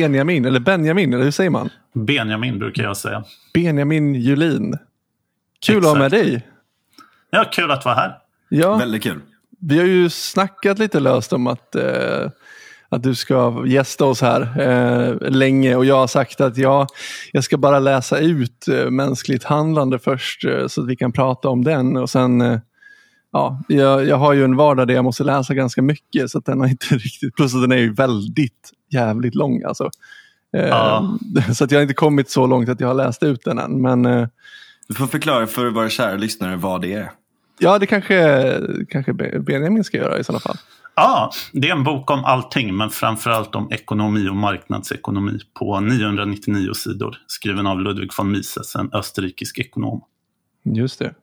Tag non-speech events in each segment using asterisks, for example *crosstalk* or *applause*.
Benjamin, eller Benjamin, eller hur säger man? Benjamin brukar jag säga. Benjamin Julin. Kul att ha med dig. Ja, kul att vara här. Ja, Väldigt kul. vi har ju snackat lite löst om att, eh, att du ska gästa oss här eh, länge och jag har sagt att jag, jag ska bara läsa ut eh, mänskligt handlande först eh, så att vi kan prata om den och sen eh, Ja, jag, jag har ju en vardag där jag måste läsa ganska mycket så att den har inte *laughs* riktigt, plus att den är ju väldigt jävligt lång alltså. Eh, Ja. *laughs* Så att jag har inte kommit så långt att jag har läst ut den än. Men eh, Du får förklara för våra kära lyssnare vad det är. ja, det kanske, kanske Be- Benjamin ska göra i sådana fall. Ja, det är en bok om allting, men framförallt om ekonomi och marknadsekonomi på 999 sidor. Skriven av Ludwig von Mises, en österrikisk ekonom. Just det.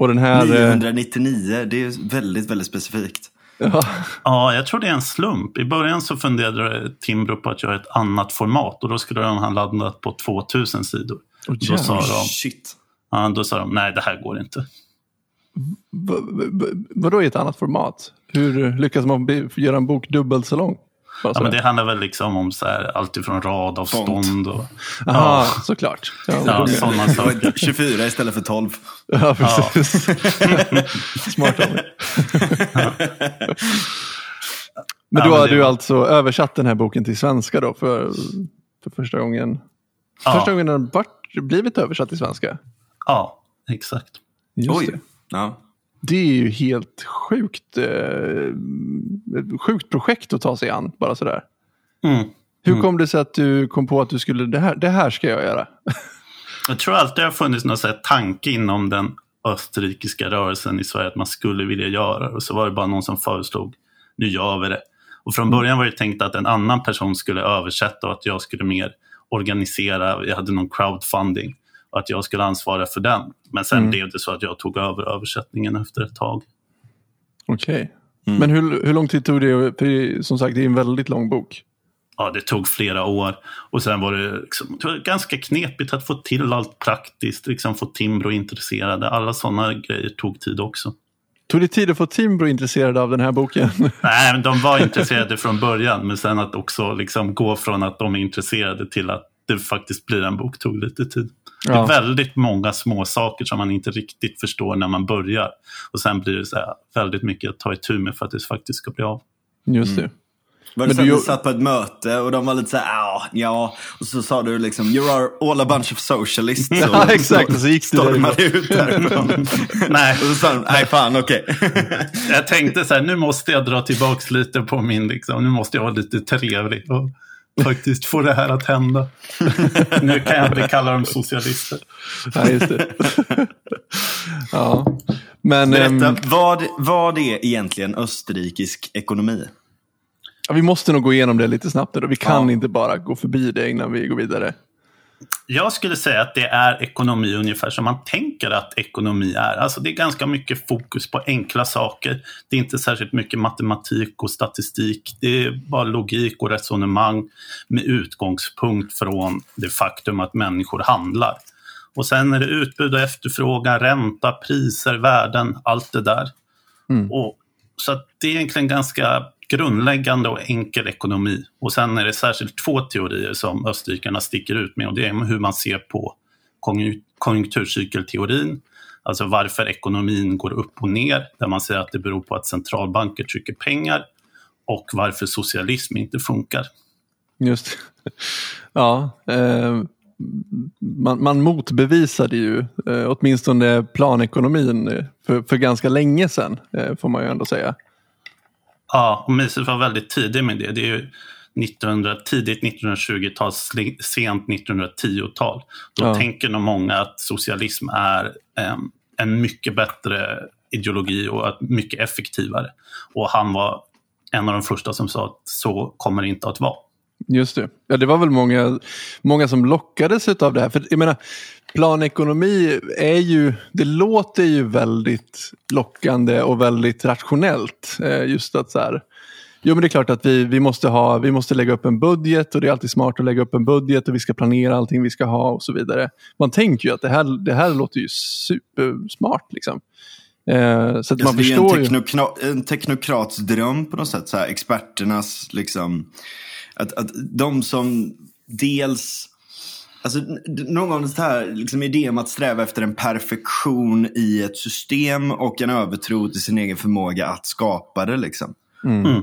Och den här... eh, 999, det är väldigt, väldigt specifikt. Ja, Ja, jag tror det är en slump. I början så funderade Timbro på att göra ett annat format och då skulle de ha laddat på 2000 sidor. Åh, då, sa de, Shit. ja, då sa de, nej det här går inte. vadå i ett annat format? Hur lyckas man göra en bok dubbelt så lång? Ja, sådär. men det handlar väl liksom om så här, allt ifrån radavstånd och Aha, såklart. Ja, ja, sådana *laughs* saker. *laughs* 24 istället för 12. ja precis. *laughs* Smart av mig. Men Ja, då men har du var- alltså översatt den här boken till svenska då för, för första gången? Ja. Första gången den blivit översatt till svenska? Ja, exakt. Just Oj. det. Ja. Det är ju helt sjukt, eh, sjukt projekt att ta sig an, bara sådär. Mm. Hur kom det sig att du kom på att du skulle, det här, det här ska jag göra? *laughs* Jag tror alltid det har funnits någon tanke inom den österrikiska rörelsen i Sverige att man skulle vilja göra det. Och så var det bara någon som föreslog, nu gör vi det. Och från början var det tänkt att en annan person skulle översätta och att jag skulle mer organisera, jag hade någon crowdfunding och att jag skulle ansvara för den. Men sen Mm. blev det så att jag tog över översättningen efter ett tag. Okej. Mm. Men hur, hur lång tid tog det? För som sagt, det är en väldigt lång bok. Ja, det tog flera år. Och sen var det, liksom, det var ganska knepigt att få till allt praktiskt, liksom få Timbro intresserade. Alla sådana grejer tog tid också. Tog det tid att få Timbro intresserade av den här boken? *laughs* Nej, men de var intresserade från början, men sen att också liksom gå från att de är intresserade till att det faktiskt blir en bok tog lite tid. Det Ja. är väldigt många små saker som man inte riktigt förstår när man börjar. Och sen blir det så här, väldigt mycket att ta itu med för att det faktiskt ska bli av. Just det. Var det Men så att du- satt på ett möte och de var lite så här, "Ja, ja. Och så sa du liksom, you are all a bunch of socialists. *laughs* Ja, Och exakt. Och så gick du stormade ut därifrån. *laughs* Nej. Och så sa de, nej fan okej. Jag tänkte så här, nu måste jag dra tillbaks lite på min, liksom, nu måste jag vara lite trevlig och faktiskt få det här att hända. *laughs* nu kan jag inte kalla dem socialister. Ja, just det. ja. Men ehm, Berätta, vad, vad är egentligen österrikisk ekonomi? ja, vi måste nog gå igenom det lite snabbt. Då. Vi kan Ja. inte bara gå förbi det innan vi går vidare. Jag skulle säga att det är ekonomi ungefär som man tänker att ekonomi är. Alltså det är ganska mycket fokus på enkla saker. Det är inte särskilt mycket matematik och statistik. Det är bara logik och resonemang med utgångspunkt från det faktum att människor handlar. Och sen är det utbud och efterfrågan, ränta, priser, värden, allt det där. Och, så det är egentligen ganska grundläggande och enkel ekonomi. Och sen är det särskilt två teorier som österrikarna sticker ut med och det är hur man ser på konjunkturcykelteorin, alltså varför ekonomin går upp och ner, där man säger att det beror på att centralbanker trycker pengar och varför socialism inte funkar. Just. Ja, eh, man, man motbevisade ju eh, åtminstone planekonomin eh, för, för ganska länge sedan, eh, får man ju ändå säga. Ja, och Mises var väldigt tidig med det. Det är ju 1900, tidigt 1920-tal, sli- sent 1910-tal. Då Ja. tänker nog många att socialism är em, en mycket bättre ideologi och att mycket effektivare. Och han var en av de första som sa att så kommer det inte att vara. Just det. Ja, det var väl många, många som lockades av det här. För jag menar, planekonomi är ju, det låter ju väldigt lockande och väldigt rationellt. Eh, just att så här, jo men det är klart att vi, vi, måste ha, vi måste lägga upp en budget och det är alltid smart att lägga upp en budget och vi ska planera allting vi ska ha och så vidare. Man tänker ju att det här, det här låter ju supersmart liksom. Eh, så att man det är en, teknokra- en teknokrats dröm på något sätt. Så här, experternas liksom, Att, att de som dels Alltså, någon gång så här liksom idé om att sträva efter en perfektion i ett system och en övertro till sin egen förmåga att skapa det. Liksom. Mm. Mm.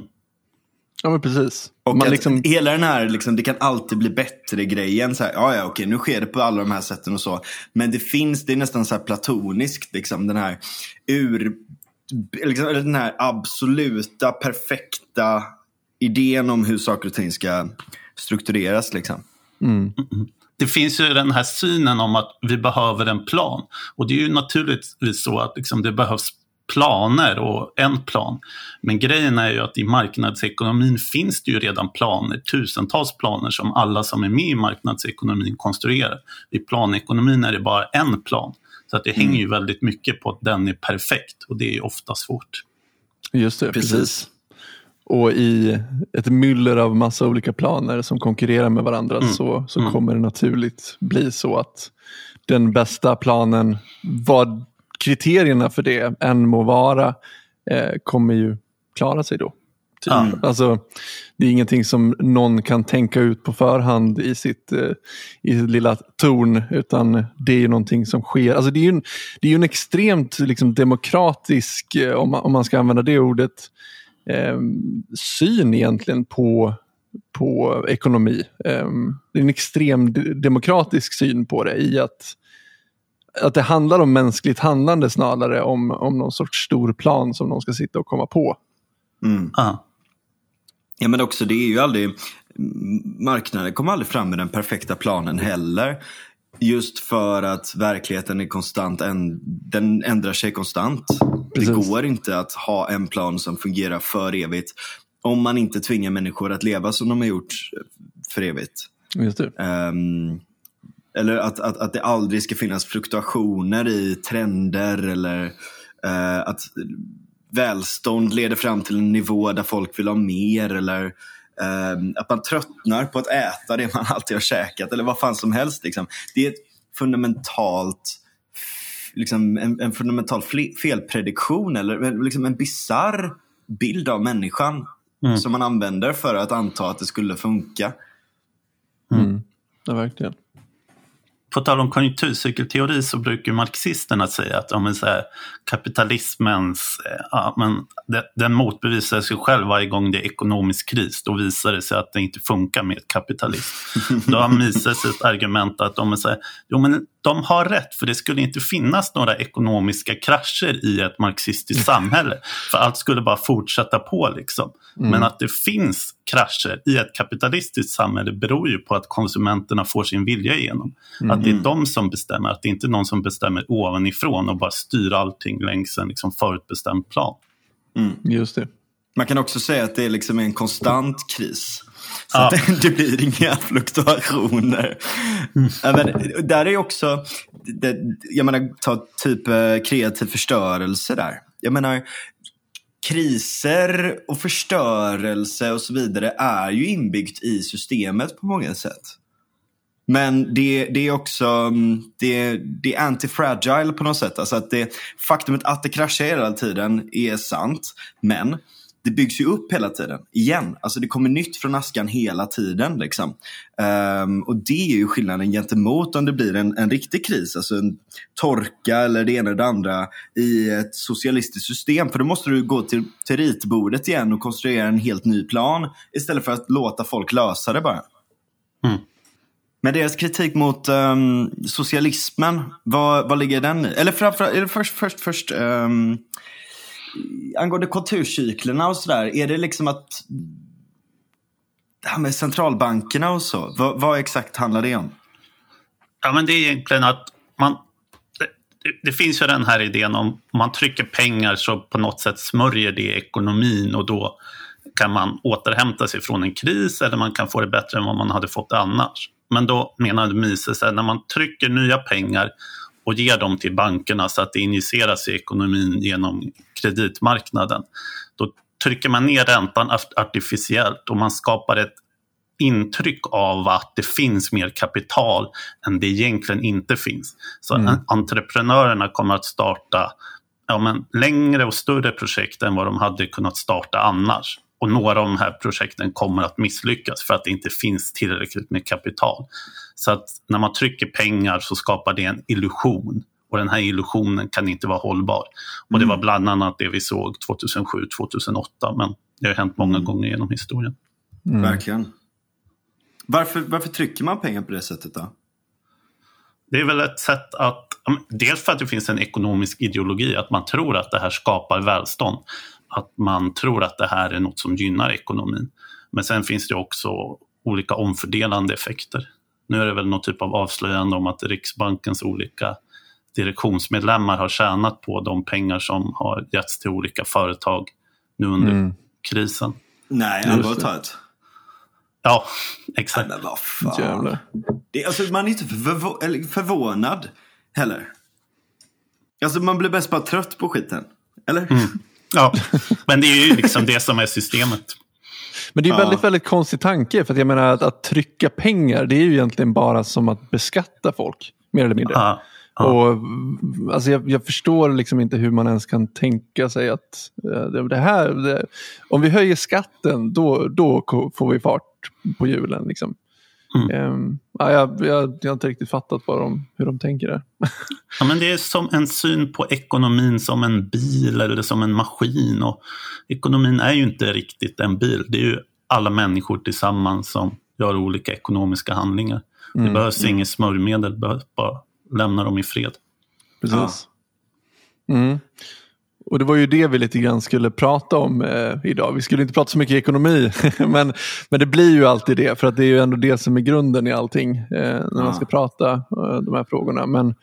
Ja, men precis. Och Man liksom... hela den här, liksom, det kan alltid bli bättre-grejen. Så här, ja, ja, okej, nu sker det på alla de här sätten och så. Men det finns, det är nästan så här platoniskt, liksom, den här ur, liksom, den här absoluta, perfekta idén om hur saker och ting ska struktureras. Liksom. Mm det finns ju den här synen om att vi behöver en plan. Och det är ju naturligtvis så att liksom det behövs planer och en plan. Men grejen är ju att i marknadsekonomin finns det ju redan planer, tusentals planer som alla som är med i marknadsekonomin konstruerar. I planekonomin är det bara en plan. Så att det mm. hänger ju väldigt mycket på att den är perfekt och det är ofta svårt. Just det, precis. precis. Och i ett myller av massa olika planer som konkurrerar med varandra mm. så, så mm. kommer det naturligt bli så att den bästa planen, vad kriterierna för det än må vara, eh, kommer ju klara sig då. Mm. Alltså, det är ingenting som någon kan tänka ut på förhand i sitt, eh, i sitt lilla torn, utan det är ju någonting som sker. Alltså, det är ju en, det är en extremt liksom, demokratisk, eh, om man, om man ska använda det ordet, eh, syn egentligen på, på ekonomi. Eh, det är en extrem demokratisk syn på det i att, att det handlar om mänskligt handlande snarare om, om någon sorts stor plan som någon ska sitta och komma på. Mm. Ja men också det är ju aldrig, marknaden kommer aldrig fram med den perfekta planen heller. Just för att verkligheten är konstant, den ändrar sig konstant. Precis. Det går inte att ha en plan som fungerar för evigt om man inte tvingar människor att leva som de har gjort för evigt. Just um, eller att, att, att det aldrig ska finnas fluktuationer i trender eller uh, att välstånd leder fram till en nivå där folk vill ha mer eller att man tröttnar på att äta det man alltid har käkat eller vad fan som helst. Liksom. Det är ett fundamentalt liksom en, en fundamental felprediktion eller liksom en bizarr bild av människan mm. som man använder för att anta att det skulle funka. Mm. Ja, verkligen på tal om konjunkturcykelteori så brukar marxisterna säga att ja, så här, kapitalismens, eh, ja, men det, den motbevisar sig själv varje gång det är ekonomisk kris. Då visar det sig att det inte funkar med kapitalism. *laughs* Då har Mises ett argument att de, är så här, jo, men de har rätt, för det skulle inte finnas några ekonomiska krascher i ett marxistiskt samhälle. För allt skulle bara fortsätta på. Liksom. Mm. Men att det finns krascher i ett kapitalistiskt samhälle beror ju på att konsumenterna får sin vilja igenom. Mm. Att det är de som bestämmer, att det inte är någon som bestämmer ovanifrån och bara styr allting längs en liksom förutbestämd plan. Mm. Just det. Man kan också säga att det är liksom en konstant kris. Så ja. det, det, blir inga fluktuationer. Mm. Men, där är också, det, jag menar, ta typ eh, kreativ förstörelse där. Jag menar, kriser och förstörelse och så vidare är ju inbyggt i systemet på många sätt. Men det, det är också mm, det, det är anti-fragile på något sätt. Alltså att det, faktumet att det kraschar hela tiden är sant. Men det byggs ju upp hela tiden, igen. Alltså det kommer nytt från askan hela tiden. Liksom. Um, och det är ju skillnaden gentemot om det blir en, en riktig kris, alltså en torka eller det ena eller det andra i ett socialistiskt system. För då måste du gå till, till ritbordet igen och konstruera en helt ny plan istället för att låta folk lösa det bara. Mm. Men deras kritik mot um, socialismen, vad, vad ligger den i? Eller, framför, eller först, först, först um, angående kulturcyklerna och sådär, är det liksom att det här med centralbankerna och så, vad, vad, exakt handlar det om? Ja, men det är egentligen att man, det, det, finns ju den här idén om man trycker pengar så på något sätt smörjer det ekonomin och då kan man återhämta sig från en kris eller man kan få det bättre än vad man hade fått annars. Men då menade Mises att när man trycker nya pengar och ger dem till bankerna så att det injiceras i ekonomin genom kreditmarknaden. Då trycker man ner räntan artificiellt och man skapar ett intryck av att det finns mer kapital än det egentligen inte finns. Så mm. entreprenörerna kommer att starta ja, men längre och större projekt än vad de hade kunnat starta annars. Och några av de här projekten kommer att misslyckas för att det inte finns tillräckligt med kapital. Så att när man trycker pengar så skapar det en illusion och den här illusionen kan inte vara hållbar. Och det var bland annat det vi såg 2007-2008 men det har hänt många gånger genom historien. Mm. Verkligen. Varför, varför trycker man pengar på det sättet då? Det är väl ett sätt att, dels för att det finns en ekonomisk ideologi, att man tror att det här skapar välstånd. Att man tror att det här är något som gynnar ekonomin. Men sen finns det också olika omfördelande effekter. Nu är det väl någon typ av avslöjande om att Riksbankens olika direktionsmedlemmar har tjänat på de pengar som har getts till olika företag nu under mm. krisen. Nej, allvarligt. Ja, exakt. Men vad fan. Det, alltså, man är inte förvå förvånad heller. Alltså man blir bäst bara trött på skiten. Eller? Mm. Ja, men det är ju liksom det som är systemet. Men det är en väldigt, väldigt konstig tanke. För att jag menar att, att, trycka pengar det är ju egentligen bara som att beskatta folk. Mer eller mindre. Ja. Ja. Och, alltså jag, jag, förstår liksom inte hur man ens kan tänka sig att uh, det här, det, om vi höjer skatten då, då får vi fart på hjulen. Liksom. Mm. Um, ja, jag, jag, jag, har inte riktigt fattat vad de, hur de tänker där. *laughs* ja, men det är som en syn på ekonomin som en bil eller som en maskin. Och ekonomin är ju inte riktigt en bil. Det är ju alla människor tillsammans som gör olika ekonomiska handlingar. Mm. Det behövs mm. inget smörjmedel, bara lämna dem i fred. Precis. Ja. Mm. Och det var ju det vi lite grann skulle prata om eh, idag. Vi skulle inte prata så mycket ekonomi, *laughs* men, men det blir ju alltid det. För att det är ju ändå det som är grunden i allting eh, när ja. man ska prata eh, de här frågorna. Men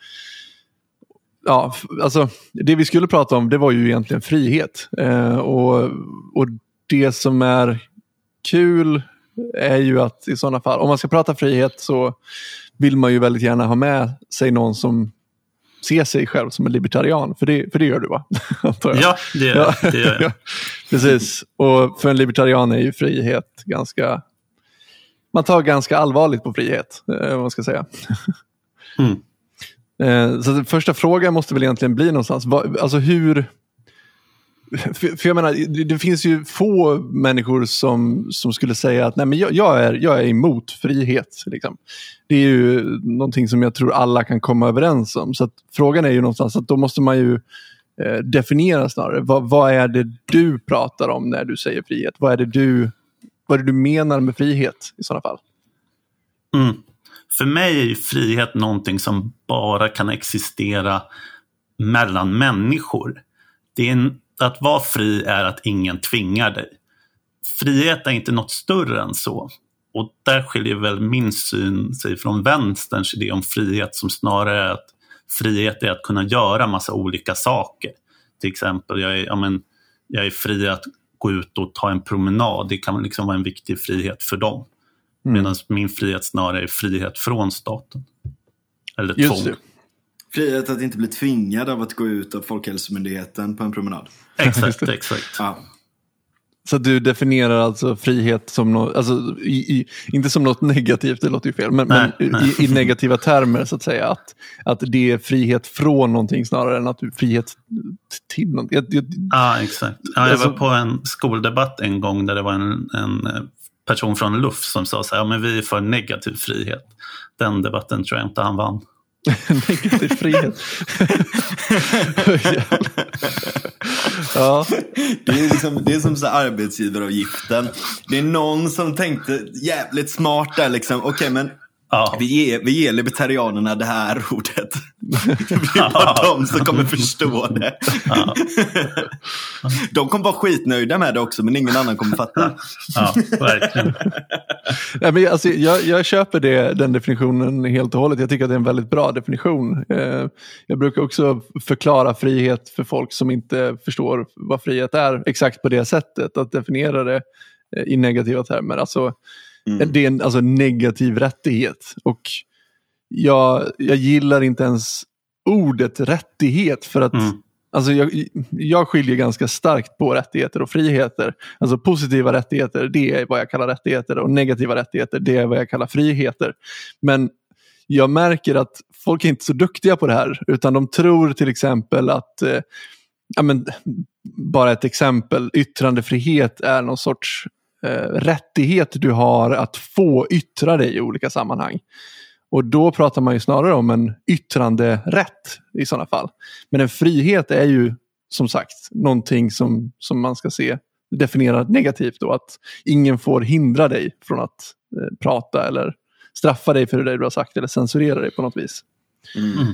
ja, alltså, det vi skulle prata om det var ju egentligen frihet. Eh, och, och det som är kul är ju att i sådana fall, om man ska prata frihet så vill man ju väldigt gärna ha med sig någon som ser sig själv som en libertarian. För det, för det gör du va? ja, det gör, ja. det gör jag. *laughs* Precis. Och för en libertarian är ju frihet ganska... Man tar ganska allvarligt på frihet, eh, man ska säga. Mm. *laughs* Eh, så den första frågan måste väl egentligen bli någonstans, alltså hur, för, för, jag menar, det, det, finns ju få människor som, som skulle säga att Nej, men jag, jag är, jag är emot frihet. Liksom. Det är ju någonting som jag tror alla kan komma överens om. Så frågan är ju någonstans att då måste man ju eh, definiera snarare. Vad, vad, är det du pratar om när du säger frihet? Vad är det du, vad är det du menar med frihet i sådana fall? Mm. För mig är frihet någonting som bara kan existera mellan människor. Det är en att vara fri är att ingen tvingar dig. Frihet är inte något större än så. Och där skiljer väl min syn sig från vänsterns idé om frihet som snarare är att frihet är att kunna göra massa olika saker. Till exempel, jag är, ja, men, jag är fri att gå ut och ta en promenad. Det kan liksom vara en viktig frihet för dem. Mm. Medan min frihet snarare är frihet från staten. Eller tvång. Frihet att inte bli tvingad av att gå ut av Folkhälsomyndigheten på en promenad. Exakt, *laughs* exakt. Ja. Så du definierar alltså frihet som något, alltså, i, i, inte som något negativt, det låter ju fel, men, nej, men nej. I, I, negativa termer så att säga. Att, att det är frihet från någonting snarare än att du frihet till någonting. Jag, jag, ja, exakt. Ja, jag alltså, var på en skoldebatt en gång där det var en, en person från LUF som sa så här, ja, men vi är för negativ frihet. Den debatten tror jag inte han vann. *laughs* Negativ frihet. *laughs* ja. Det är, liksom, det är som så arbetsgivaravgiften. Det är någon som tänkte jävligt smart där liksom. Okej okay, men Ja. Vi, ger, vi ger libertarianerna det här ordet. *laughs* Det blir bara de som kommer förstå det. Ja. *laughs* De kommer vara skitnöjda med det också, men ingen annan kommer fatta. Ja, verkligen. *laughs* ja, men alltså, jag, jag köper det, den definitionen helt och hållet. Jag tycker att det är en väldigt bra definition. Eh, jag brukar också förklara frihet för folk som inte förstår vad frihet är exakt på det sättet. Att definiera det eh, i negativa termer. Alltså, Mm. Det är en alltså, negativ rättighet. Och jag, jag gillar inte ens ordet rättighet för att mm. Alltså jag, jag skiljer ganska starkt på rättigheter och friheter. Alltså positiva rättigheter, det är vad jag kallar rättigheter och negativa rättigheter, det är vad jag kallar friheter. Men jag märker att folk är inte så duktiga på det här, utan de tror till exempel att eh, ja, men, bara ett exempel, yttrandefrihet är någon sorts rättighet du har att få yttra dig i olika sammanhang. Och då pratar man ju snarare om en yttranderätt i sådana fall. Men en frihet är ju som sagt någonting som, som man ska se definierat negativt då. Att ingen får hindra dig från att eh, prata eller straffa dig för det du har sagt eller censurera dig på något vis. Mm.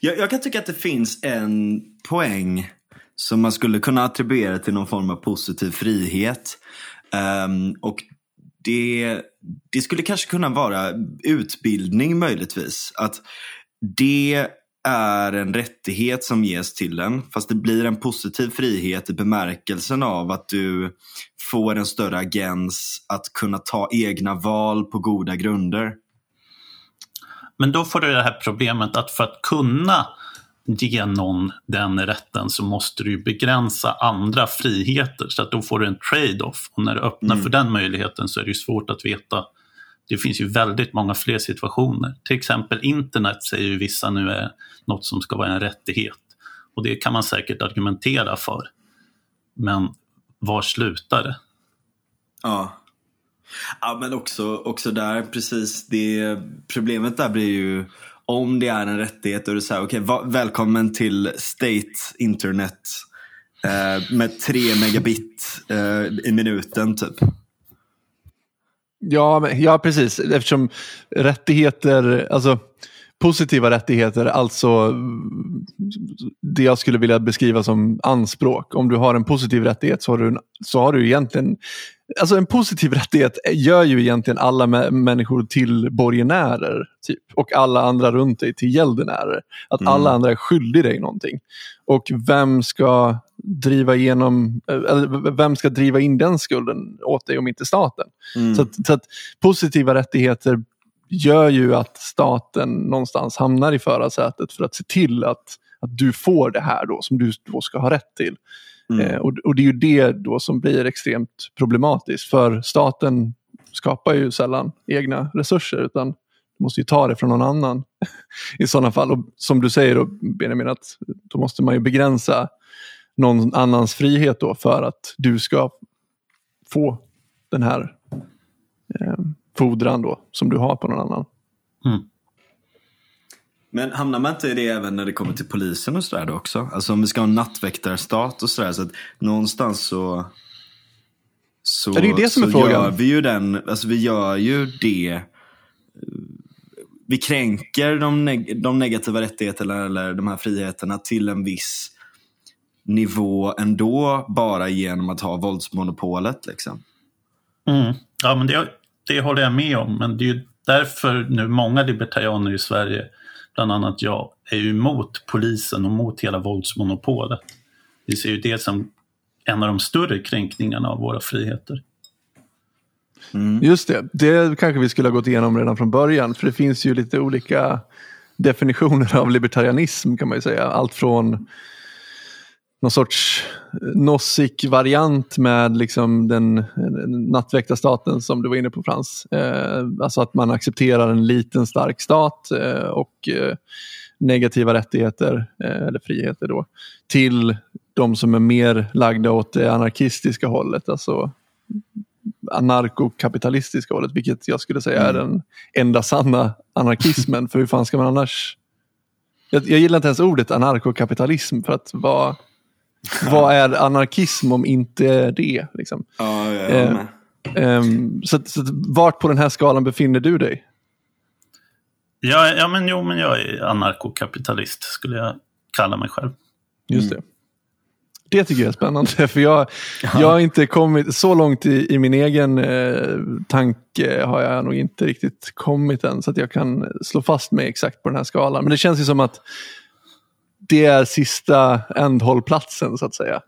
Jag, jag, kan tycka att det finns en poäng som man skulle kunna attribuera till någon form av positiv frihet. Um, och det, det skulle kanske kunna vara utbildning möjligtvis. Att det är en rättighet som ges till en. Fast det blir en positiv frihet i bemärkelsen av att du får en större agens att kunna ta egna val på goda grunder. Men då får du det här problemet att för att kunna ge någon den rätten så måste du begränsa andra friheter. Så att då får du en trade-off. Och när du öppnar mm. för den möjligheten så är det svårt att veta. Det finns ju väldigt många fler situationer. Till exempel internet säger ju vissa nu är något som ska vara en rättighet. Och det kan man säkert argumentera för. Men var slutar det? Ja. Ja men också, också där precis. Det, problemet där blir ju om det är en rättighet då är det så här, okej, okay, välkommen till State Internet eh, med 3 megabit eh, i minuten typ. Ja, ja, precis. Eftersom rättigheter, alltså positiva rättigheter, alltså det jag skulle vilja beskriva som anspråk. Om du har en positiv rättighet så har du, så har du egentligen Alltså en positiv rättighet gör ju egentligen alla människor till borgenärer. Typ, och alla andra runt dig till gäldenärer. Att mm. alla andra är skyldiga dig någonting. Och vem ska driva igenom, eller vem ska driva in den skulden åt dig om inte staten? Mm. Så, att, så, att, positiva rättigheter gör ju att staten någonstans hamnar i förarsätet för att se till att, att du får det här då som du då ska ha rätt till. Mm. Eh, och, och, det är ju det då som blir extremt problematiskt för staten skapar ju sällan egna resurser utan måste ju ta det från någon annan *laughs* i sådana fall. Och som du säger då, Benjamin, att då måste man ju begränsa någon annans frihet då för att du ska få den här eh, fordran då som du har på någon annan. Mm. Men hamnar man inte i det även när det kommer till polisen och sådär då också? Alltså om vi ska ha en nattväktarstat och sådär så att någonstans så så, det är det som är frågan. gör vi ju den, alltså vi gör ju det vi kränker de, neg de negativa rättigheterna eller de här friheterna till en viss nivå ändå bara genom att ha våldsmonopolet. Liksom. Mm. Ja, men det, det håller jag med om. Men det är ju därför nu många libertarianer i Sverige bland annat jag, är ju emot polisen och mot hela våldsmonopolet. Vi ser ju det som en av de större kränkningarna av våra friheter. Mm. Just det, det kanske vi skulle ha gått igenom redan från början. För det finns ju lite olika definitioner av libertarianism kan man ju säga. Allt från någon sorts Nozick-variant med liksom den nattväktarstaten som du var inne på Frans. Eh, alltså att man accepterar en liten stark stat eh, och eh, negativa rättigheter eh, eller friheter då till de som är mer lagda åt det anarkistiska hållet. Alltså anarkokapitalistiska hållet, vilket jag skulle säga är mm. den enda sanna anarkismen. *laughs* för hur fan ska man annars... Jag, jag gillar inte ens ordet anarkokapitalism för att vara *laughs* vad är anarkism om inte det? Liksom? Ja, jag. Eh, så, så vart på den här skalan befinner du dig? Ja, ja men, jo, men jag är anarkokapitalist skulle jag kalla mig själv. Just mm. det. Det tycker jag är spännande för jag, jag har inte kommit så långt i, i min egen eh, tanke har jag nog inte riktigt kommit än så att jag kan slå fast mig exakt på den här skalan. Men det känns ju som att det är sista ändhållplatsen så att säga.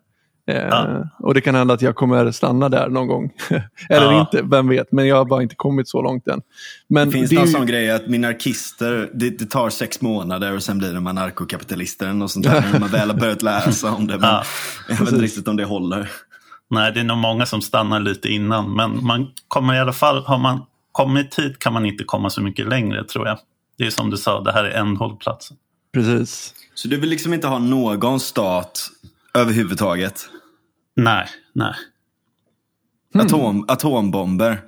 Eh, ja. Och det kan hända att jag kommer stanna där någon gång. *laughs* Eller ja. inte, vem vet. Men jag har bara inte kommit så långt än. Men det finns det någon ju... sån grej att minarkister, det, det, tar sex månader och sen blir de anarkokapitalister och sånt där. *laughs* när man väl har börjat läsa om det. Men ja. jag vet inte riktigt om det håller. Nej, det är nog många som stannar lite innan. Men man kommer i alla fall, har man kommit hit kan man inte komma så mycket längre tror jag. Det är som du sa, det här är ändhållplatsen. Precis. Så du vill liksom inte ha någon stat överhuvudtaget. Nej, nej. Atom, atombomber.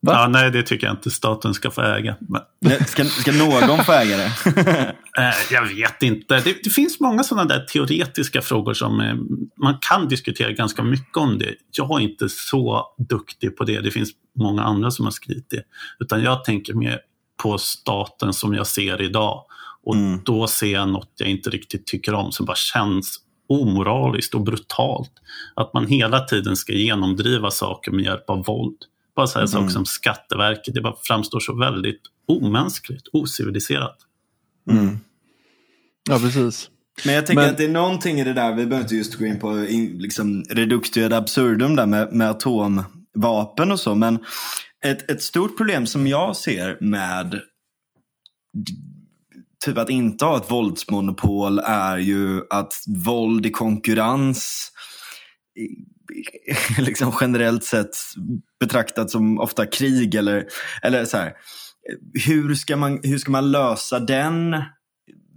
Va? Ja, nej, det tycker jag inte staten ska få äga. Men, Ska, ska någon få äga det? *laughs* eh, jag vet inte. Det, det finns många sådana där teoretiska frågor som eh, man kan diskutera ganska mycket om det. Jag är inte så duktig på det. Det finns många andra som har skrivit det. Utan jag tänker mer på staten som jag ser idag. Och Mm. då ser jag något jag inte riktigt tycker om som bara känns omoraliskt och brutalt. Att man hela tiden ska genomdriva saker med hjälp av våld. Bara så här saker som Skatteverket, det bara framstår så väldigt omänskligt, ociviliserat. Mm. Ja, precis. Men jag tänker Men- att det är någonting i det där, vi behöver inte just gå in på in, liksom, reductio ad absurdum där med, med atomvapen och så, men ett, ett stort problem som jag ser med typ att inte ha ett våldsmonopol är ju att våld i konkurrens *laughs* liksom generellt sett betraktat som ofta krig eller, eller så här. Hur ska, man, hur ska man lösa den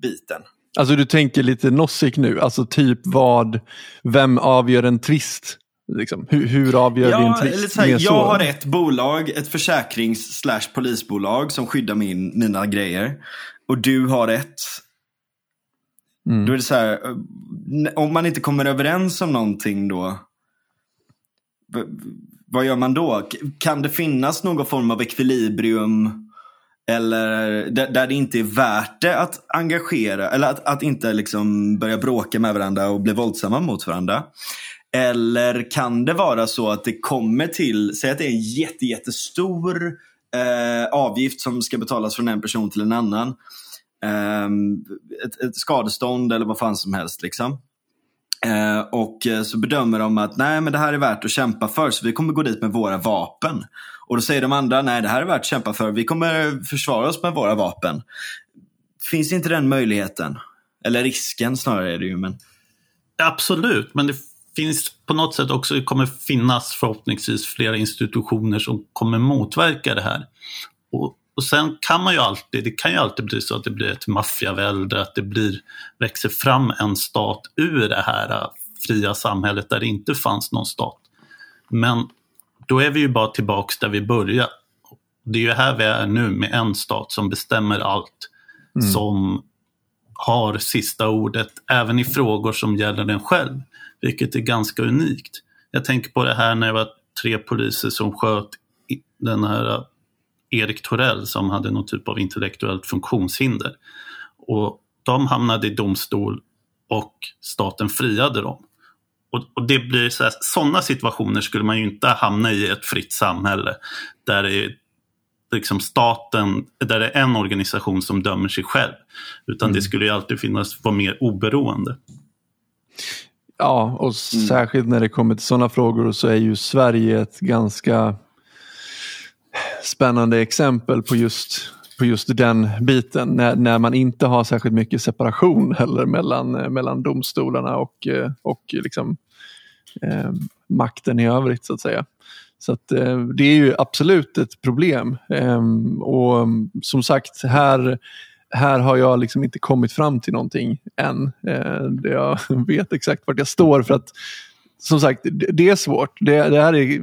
biten? Alltså du tänker lite Nozick nu, alltså typ vad, vem avgör en tvist? Liksom. Hur, hur avgör Ja, tvist? eller här, Mer jag har ett bolag, ett försäkrings slash polisbolag som skyddar min, mina grejer. Och du har ett. Mm. Då är det så här, eh, om man inte kommer överens om någonting då. Vad gör man då? Kan det finnas någon form av ekvilibrium? Eller där, där det inte är värt det att engagera, eller att, att inte liksom börja bråka med varandra och bli våldsamma mot varandra. Eller kan det vara så att det kommer till, säg att det är en jätte, jättestor eh, avgift som ska betalas från en person till en annan. Eh, ett, ett skadestånd eller vad fan som helst. liksom. Eh, och eh, så bedömer de att nej men det här är värt att kämpa för så vi kommer gå dit med våra vapen. Och då säger de andra nej det här är värt att kämpa för, vi kommer försvara oss med våra vapen. Finns inte den möjligheten? Eller risken snarare är det ju. Men... Absolut, men det finns på något sätt också, kommer finnas förhoppningsvis flera institutioner som kommer motverka det här. Och, och sen kan man ju alltid, det kan ju alltid bli så att det blir ett maffiavälde, att det blir, växer fram en stat ur det här fria samhället där det inte fanns någon stat. Men då är vi ju bara tillbaks där vi började. Det är ju här vi är nu med en stat som bestämmer allt. Som har sista ordet även i frågor som gäller den själv. Vilket är ganska unikt. Jag tänker på det här när det var tre poliser som sköt den här äh, Erik Torell som hade någon typ av intellektuellt funktionshinder. Och de hamnade i domstol och staten friade dem. Och, och det blir så här, sådana situationer skulle man ju inte hamna i ett fritt samhälle där det är liksom staten, där det är en organisation som dömer sig själv. Utan det skulle ju alltid finnas, vara mer oberoende. Ja, och särskilt när det kommer till sådana frågor så är ju Sverige ett ganska spännande exempel på just, på just den biten. När, när man inte har särskilt mycket separation heller mellan, eh, mellan domstolarna och, eh, och liksom, eh, makten i övrigt så att säga. Så att, eh, det är ju absolut ett problem. Ehm, och mm, som sagt, här här har jag liksom inte kommit fram till någonting än. Eh, jag *laughs* vet exakt vart jag står för att som sagt, det, är svårt. Det, det här är,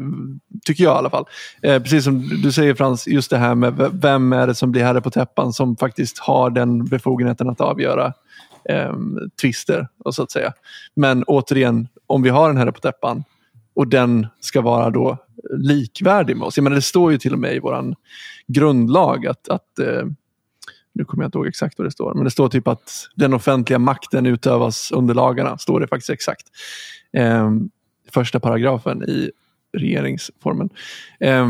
tycker jag i alla fall. Eh, precis som du säger Frans, just det här med vem är det som blir herre på täppan som faktiskt har den befogenheten att avgöra eh, tvister. Så att säga. Men återigen, om vi har en herre på täppan och den ska vara då likvärdig med oss. Jag menar, det står ju till och med i vår grundlag att, att eh, nu kommer jag inte ihåg exakt vad det står, men det står typ att den offentliga makten utövas under lagarna, står det faktiskt exakt. Eh, första paragrafen i regeringsformen. Eh,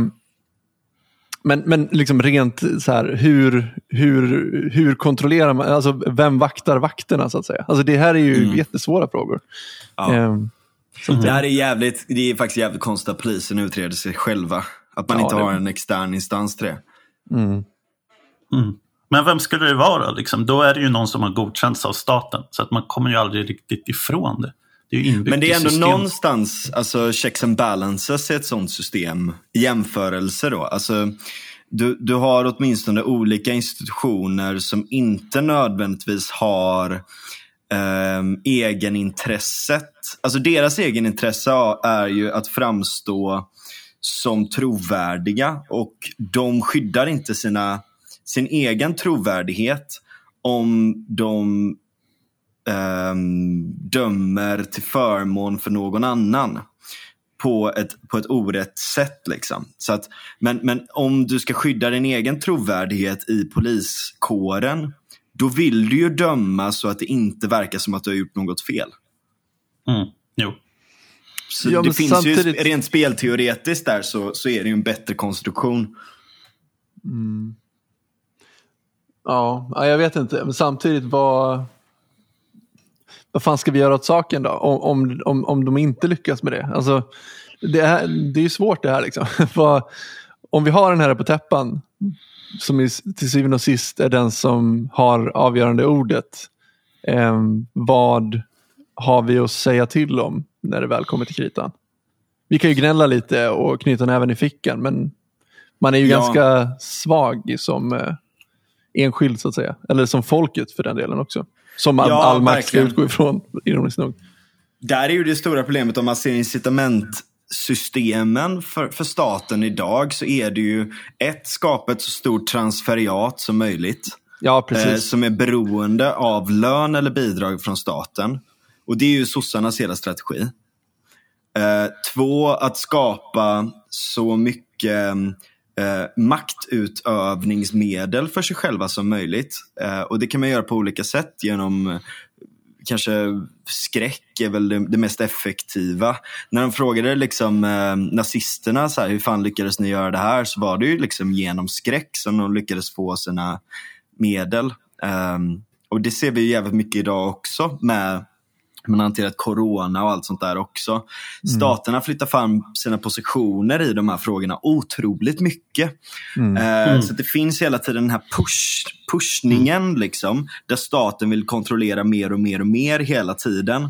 men, men liksom rent så här, hur, hur, hur kontrollerar man, alltså vem vaktar vakterna så att säga? Alltså det här är ju Mm. jättesvåra frågor. Ja. Eh, Det här är jävligt, det är faktiskt jävligt konstigt att polisen utreder sig själva. Att man Ja, inte det- har en extern instans till det. mm. Mm. Men vem skulle det vara? Liksom? Då är det ju någon som har godkänts av staten. Så att man kommer ju aldrig riktigt ifrån det. Det är Men det är ändå systemet. någonstans, alltså checks and balances i ett sånt system. I jämförelse då. Alltså, du, du har åtminstone olika institutioner som inte nödvändigtvis har um, egenintresset. Alltså deras egenintresse är ju att framstå som trovärdiga och de skyddar inte sina, sin egen trovärdighet om de um, dömer till förmån för någon annan på ett, på ett orätt sätt. Liksom. Så att, men, men om du ska skydda din egen trovärdighet i poliskåren, då vill du ju döma så att det inte verkar som att du har gjort något fel. Mm. Jo. Så ja, det finns samtidigt... ju, rent spelteoretiskt där så, så är det ju en bättre konstruktion. Mm. Ja, jag vet inte. Men samtidigt, vad, vad fan ska vi göra åt saken då? Om, om, om de inte lyckas med det. Alltså, det, är, det är ju svårt det här. Liksom. *laughs* om vi har den här på täppan, som i, till syvende och sist är den som har avgörande ordet. Eh, vad har vi att säga till om när det väl kommer till kritan? Vi kan ju gnälla lite och knyta näven i fickan, men man är ju ja. ganska svag som eh, enskild så att säga. Eller som folket för den delen också. Som all, ja, all makt ska utgå ifrån, ironiskt nog. Där är ju det stora problemet om man ser incitamentsystemen för, för staten idag så är det ju ett, skapa ett så stort transferiat som möjligt. Ja. Eh, som är beroende av lön eller bidrag från staten. Och det är ju sossarnas hela strategi. Eh, två, att skapa så mycket eh, maktutövningsmedel för sig själva som möjligt. Eh, och det kan man göra på olika sätt genom kanske skräck är väl det, det, mest effektiva. När de frågade liksom, eh, nazisterna så här, hur fan lyckades ni göra det här så var det ju liksom genom skräck som de lyckades få sina medel. Um, och det ser vi jävligt mycket idag också med man har hanterat corona och allt sånt där också. Mm. Staterna flyttar fram sina positioner i de här frågorna otroligt mycket. Mm. Eh, mm. Så det finns hela tiden den här push, pushningen mm. liksom, där staten vill kontrollera mer och mer och mer hela tiden.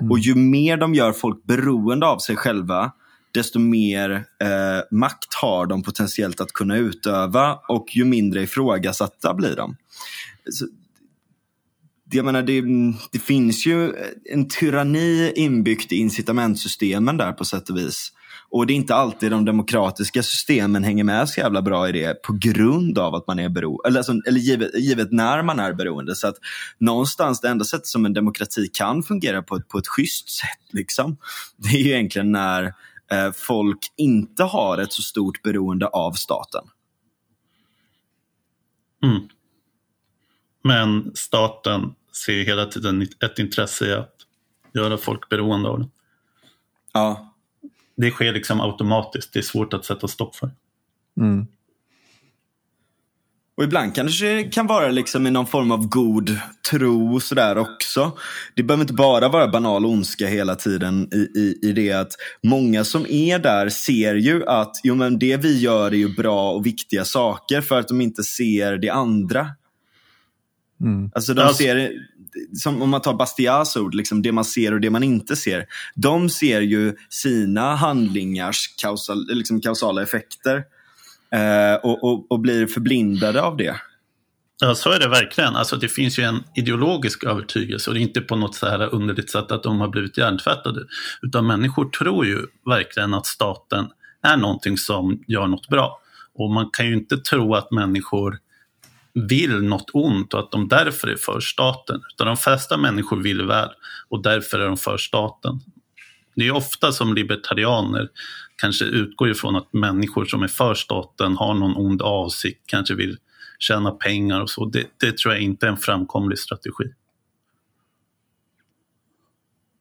Mm. Och ju mer de gör folk beroende av sig själva, desto mer eh, makt har de potentiellt att kunna utöva och ju mindre ifrågasatta blir de. Så jag menar, det, det, finns ju en tyranni inbyggt i incitamentsystemen där på sätt och vis. Och det är inte alltid de demokratiska systemen hänger med så jävla bra i det på grund av att man är beroende, eller, alltså, eller givet, givet, när man är beroende. Så att någonstans det enda sättet som en demokrati kan fungera på ett, på ett schysst sätt, liksom, det är ju egentligen när eh, folk inte har ett så stort beroende av staten. Mm. Men staten ser hela tiden ett intresse i att göra folk beroende av den. Ja. Det sker liksom automatiskt, det är svårt att sätta stopp för. Mm. Och ibland kanske det kan vara liksom i någon form av god tro sådär också. Det behöver inte bara vara banal ondska hela tiden i, i, i det att många som är där ser ju att jo, men det vi gör är ju bra och viktiga saker för att de inte ser det andra. Mm. Alltså de alltså, ser, som om man tar Bastias ord, liksom det man ser och det man inte ser. De ser ju sina handlingars kausal, liksom kausala effekter eh, och, och, och blir förblindade av det. Ja, så är det verkligen. Alltså, det finns ju en ideologisk övertygelse och det är inte på något så här underligt sätt att de har blivit hjärntvättade. Utan människor tror ju verkligen att staten är någonting som gör något bra. Och man kan ju inte tro att människor vill något ont och att de därför är för staten. Utan de flesta människor vill väl och därför är de för staten. Det är ofta som libertarianer kanske utgår ifrån att människor som är för staten har någon ond avsikt, kanske vill tjäna pengar och så. Det, det tror jag inte är en framkomlig strategi.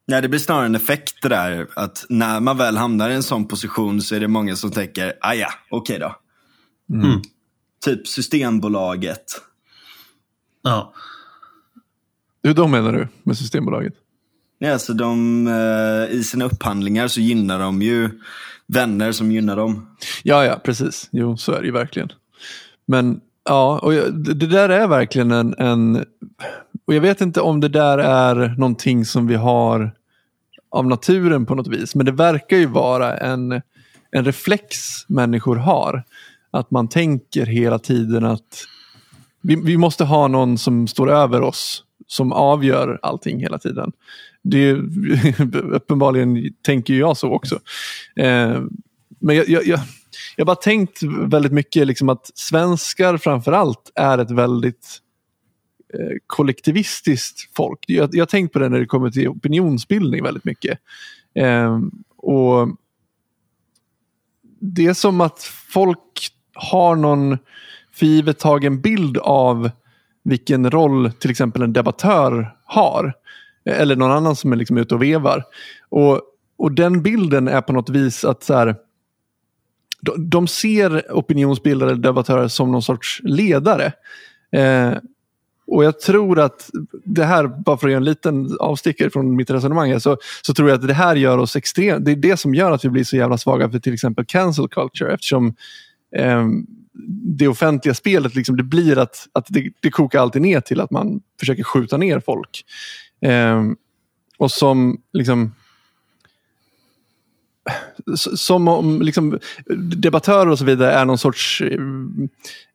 Nej, det blir snarare en effekt det där. Att när man väl hamnar i en sån position så är det många som tänker, ah ja, okej okay då. Mm. Mm. Typ Systembolaget. Ja. Hur de menar du med Systembolaget? Ja, alltså de, eh, I sina upphandlingar så gynnar de ju vänner som gynnar dem. Ja, ja, precis. Jo, så är det ju verkligen. Men ja, och det där är verkligen en, en... Och jag vet inte om det där är någonting som vi har av naturen på något vis. Men det verkar ju vara en, en reflex människor har. Att man tänker hela tiden att vi, vi måste ha någon som står över oss som avgör allting hela tiden. Det är, *laughs* uppenbarligen tänker jag så också. Eh, men jag, jag, jag, jag har bara tänkt väldigt mycket liksom att svenskar framförallt är ett väldigt eh, kollektivistiskt folk. Jag, jag har tänkt på det när det kommer till opinionsbildning väldigt mycket. Eh, och Det är som att folk har någon för givet tagen bild av vilken roll till exempel en debattör har. Eller någon annan som är liksom ute och vevar. Och, och den bilden är på något vis att så här, de, de ser opinionsbildare debattörer som någon sorts ledare. Eh, och jag tror att det här, bara för att göra en liten avstickare från mitt resonemang, så, så tror jag att det här gör oss extremt, det är det som gör att vi blir så jävla svaga för till exempel cancel culture eftersom eh, det offentliga spelet, liksom, det blir att, att det, det kokar alltid ner till att man försöker skjuta ner folk. Eh, och som liksom som om liksom, debattörer och så vidare är någon sorts,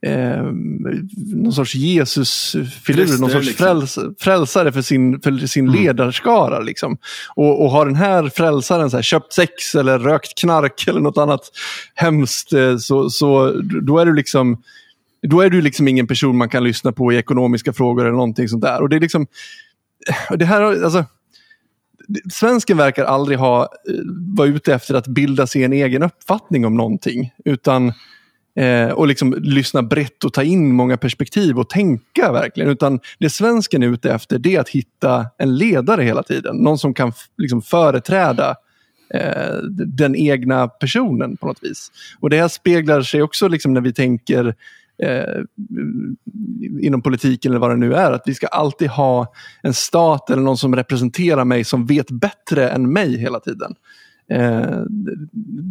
eh, någon sorts Jesusfigur, någon sorts liksom. fräls, frälsare för sin, för sin mm. ledarskara. Liksom. Och, och har den här frälsaren så här, köpt sex eller rökt knark eller något annat hemskt, eh, så, så då är du liksom då är du liksom ingen person man kan lyssna på i ekonomiska frågor eller någonting sånt där. Och det är liksom, det här, alltså, svensken verkar aldrig ha eh, vara ute efter att bilda sig en egen uppfattning om någonting. Utan eh, och liksom lyssna brett och ta in många perspektiv och tänka verkligen. Utan det svensken är ute efter det är att hitta en ledare hela tiden. Någon som kan liksom företräda eh, den egna personen på något vis. Och det här speglar sig också liksom när vi tänker eh, inom politiken eller vad det nu är. Att vi ska alltid ha en stat eller någon som representerar mig som vet bättre än mig hela tiden. Eh,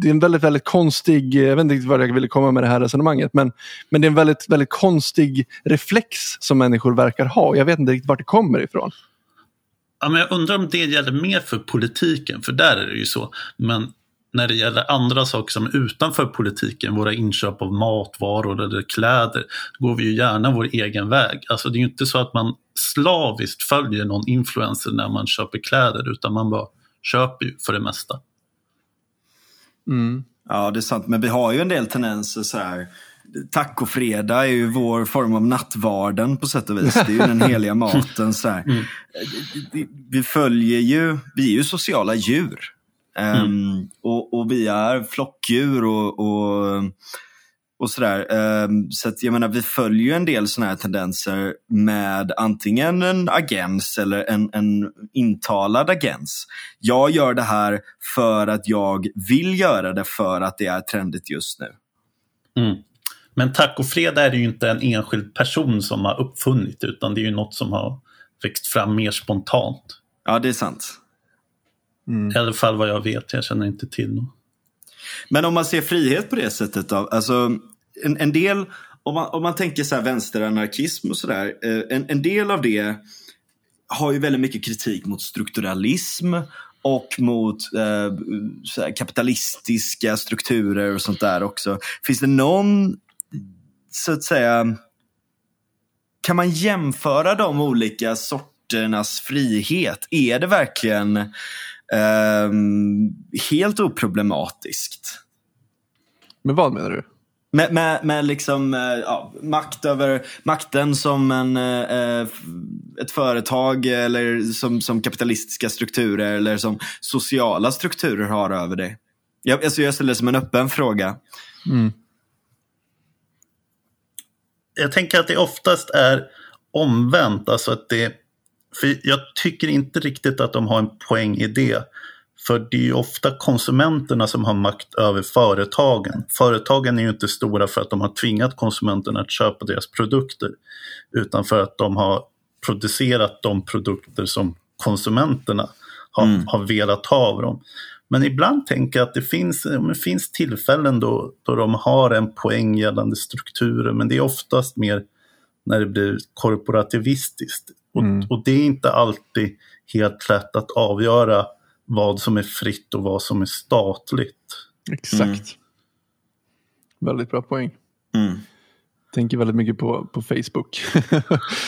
det är en väldigt, väldigt konstig, jag vet inte riktigt jag ville komma med det här resonemanget, men, men det är en väldigt, väldigt konstig reflex som människor verkar ha. Jag vet inte riktigt vart det kommer ifrån. Ja, men jag undrar om det gäller mer för politiken, för där är det ju så. Men när det gäller andra saker som är utanför politiken, våra inköp av matvaror eller kläder, går vi ju gärna vår egen väg. Alltså det är ju inte så att man slaviskt följer någon influencer när man köper kläder, utan man bara köper ju för det mesta. Mm. Ja, det är sant. Men vi har ju en del tendenser så här. Tacofredag är ju vår form av nattvarden på sätt och vis. Det är ju den heliga maten. Så *laughs* mm. Vi följer ju, vi är ju sociala djur. Mm. Um, och, och, vi är flockdjur och, och, och sådär. Um, så att jag menar, vi följer en del sådana här tendenser med antingen en agens eller en, en intalad agens. Jag gör det här för att jag vill göra det för att det är trendigt just nu. Mm. Men tacofredag är det ju inte en enskild person som har uppfunnit utan det är ju något som har växt fram mer spontant. Ja, det är sant. Mm. I alla fall vad jag vet, jag känner inte till något. Men om man ser frihet på det sättet då? Alltså, en, en del, om man, om man tänker så här vänsteranarkism och sådär. Eh, en, en del av det har ju väldigt mycket kritik mot strukturalism och mot eh, kapitalistiska strukturer och sånt där också. Finns det någon, så att säga, kan man jämföra de olika sorternas frihet? Är det verkligen Um, helt oproblematiskt. Men vad menar du? Med, med, med liksom, uh, ja, makt över, makten som en, uh, ett företag eller som, som kapitalistiska strukturer eller som sociala strukturer har över dig. Jag, alltså jag ställer det som en öppen fråga. Mm. Jag tänker att det oftast är omvänt, alltså att det för jag tycker inte riktigt att de har en poäng i det. För det är ju ofta konsumenterna som har makt över företagen. Företagen är ju inte stora för att de har tvingat konsumenterna att köpa deras produkter. Utan för att de har producerat de produkter som konsumenterna har, mm. har velat ha av dem. Men ibland tänker jag att det finns, det finns tillfällen då, då de har en poäng gällande strukturer. Men det är oftast mer när det blir korporativistiskt. Mm. Och, och, det är inte alltid helt lätt att avgöra vad som är fritt och vad som är statligt. Exakt. Mm. Väldigt bra poäng. Mm. tänker väldigt mycket på, på Facebook.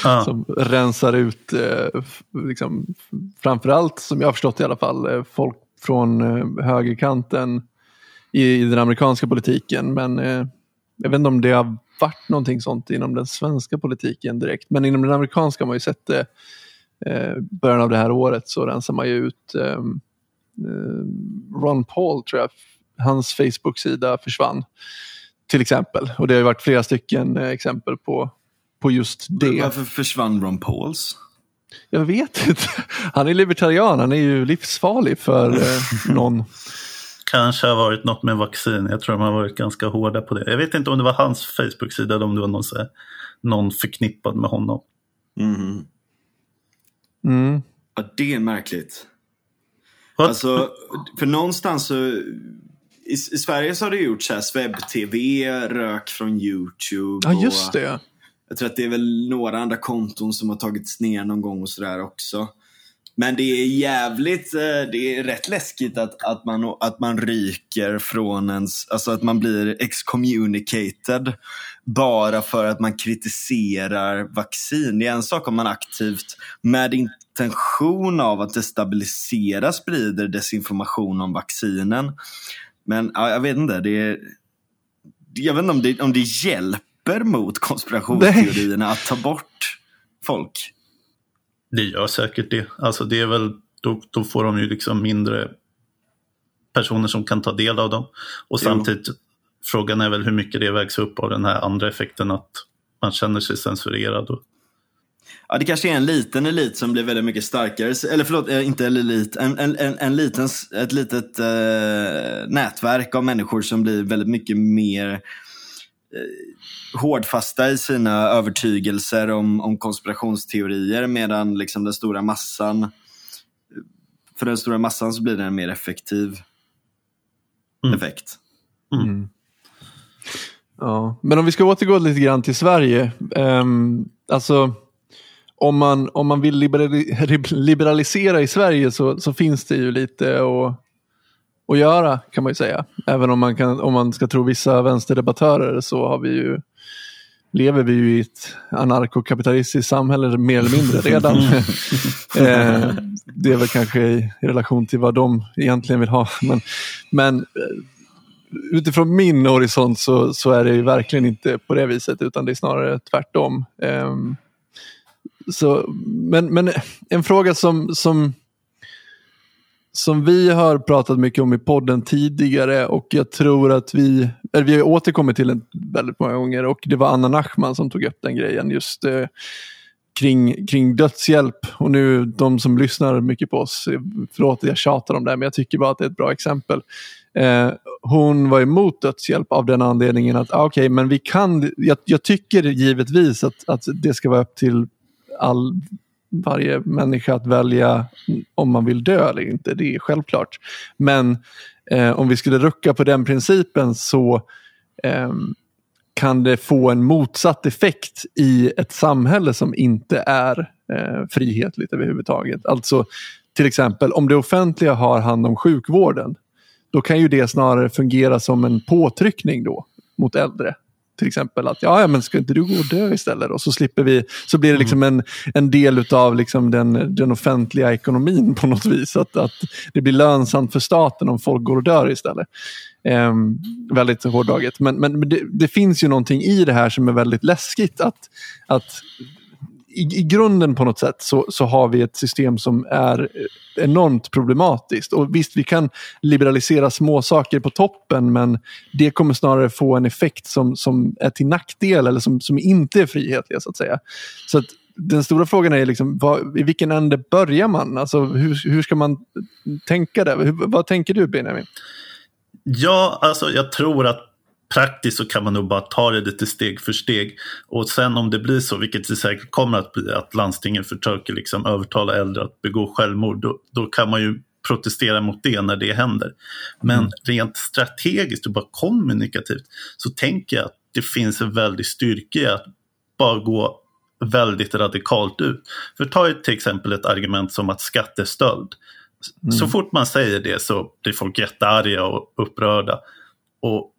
Ja. *laughs* som rensar ut, eh, liksom, framförallt som jag har förstått i alla fall, eh, folk från eh, högerkanten i, i den amerikanska politiken. Men eh, jag vet inte om det har varit någonting sånt inom den svenska politiken direkt. Men inom den amerikanska har man ju sett det. Eh, början av det här året så rensar man ju ut eh, eh, Ron Paul tror jag, hans Facebook-sida försvann. Till exempel. Och det har ju varit flera stycken eh, exempel på, på just det. Varför försvann Ron Pauls? Jag vet inte. Han är libertarian, han är ju livsfarlig för eh, *laughs* någon. Kanske har varit något med vaccin. Jag tror de har varit ganska hårda på det. Jag vet inte om det var hans Facebook-sida eller om det var någon, så här, någon förknippad med honom. Mhm. Mm. Ja, det är märkligt. Vad- Alltså, för någonstans så... I, I Sverige så har det gjorts webb-tv, rök från YouTube. Ja, just och det. Jag tror att det är väl några andra konton som har tagits ner någon gång och sådär också. Men det är jävligt, eh, det är rätt läskigt att, att, man, att man ryker från ens, alltså att man blir excommunicated bara för att man kritiserar vaccin. Det är en sak om man aktivt med intention av att destabilisera sprider desinformation om vaccinen. Men ja, jag vet inte, det är, jag vet inte om det, om det hjälper mot konspirationsteorierna att ta bort folk. Det gör säkert det. Alltså det är väl, då, då får de ju liksom mindre personer som kan ta del av dem. Och Jo. samtidigt, frågan är väl hur mycket det vägs upp av den här andra effekten att man känner sig censurerad. Och, Ja, det kanske är en liten elit som blir väldigt mycket starkare. Eller förlåt, eh, inte en elit. En, en, en, en liten, ett litet eh, nätverk av människor som blir väldigt mycket mer hårdfasta i sina övertygelser om, om konspirationsteorier. Medan liksom den stora massan, för den stora massan så blir det en mer effektiv Mm. effekt. Mm. Ja. Men om vi ska återgå lite grann till Sverige. ehm, alltså, om man, om man vill liberali- *laughs* liberalisera i Sverige så, så finns det ju lite att, att göra kan man ju säga. Även om man, kan, om man ska tro vissa vänsterdebattörer så har vi ju, lever vi ju i ett anarkokapitalistiskt samhälle mer eller mindre redan. *laughs* eh, det är väl kanske i, i relation till vad de egentligen vill ha. Men, men eh, utifrån min horisont så, så är det ju verkligen inte på det viset utan det är snarare tvärtom. Ehm, så, men, men en fråga som, som, som vi har pratat mycket om i podden tidigare och jag tror att vi, eller vi har återkommit till den väldigt många gånger och det var Anna Nachman som tog upp den grejen just eh, kring, kring dödshjälp. Och nu de som lyssnar mycket på oss, eh, förlåt att jag tjatar om det här, men jag tycker bara att det är ett bra exempel. Eh, hon var emot dödshjälp av den anledningen att, ah, okej, men vi kan, jag, jag tycker givetvis att, att det ska vara upp till all, varje människa att välja om man vill dö eller inte, det är självklart. Men eh, om vi skulle rucka på den principen så eh, kan det få en motsatt effekt i ett samhälle som inte är eh, frihetligt överhuvudtaget. Alltså till exempel om det offentliga har hand om sjukvården då kan ju det snarare fungera som en påtryckning då mot äldre. Till exempel att ja, ja men ska inte du gå och dö istället och så slipper vi, så blir det liksom en, en del utav liksom den, den offentliga ekonomin på något vis. Att, att det blir lönsamt för staten om folk går och dör istället. Ehm, väldigt hårdraget. Men, men men det, det finns ju någonting i det här som är väldigt läskigt. Att, att i, i grunden på något sätt så, så har vi ett system som är enormt problematiskt. Och visst, vi kan liberalisera små saker på toppen men det kommer snarare få en effekt som, som är till nackdel eller som, som inte är frihetliga så att säga. Så att den stora frågan är liksom, vad, i vilken ände börjar man? Alltså, hur, hur ska man tänka där? Hur, vad tänker du Benjamin? Ja, alltså jag tror att praktiskt så kan man nog bara ta det lite steg för steg. Och sen om det blir så, vilket det säkert kommer att bli, att landstingen försöker liksom övertala äldre att begå självmord, då, då kan man ju protestera mot det när det händer. Men Mm. rent strategiskt och bara kommunikativt så tänker jag att det finns en väldig styrka i att bara gå väldigt radikalt ut. För ta till exempel ett argument som att skattestöld. Så fort man säger det så blir folk jättearga och upprörda. Och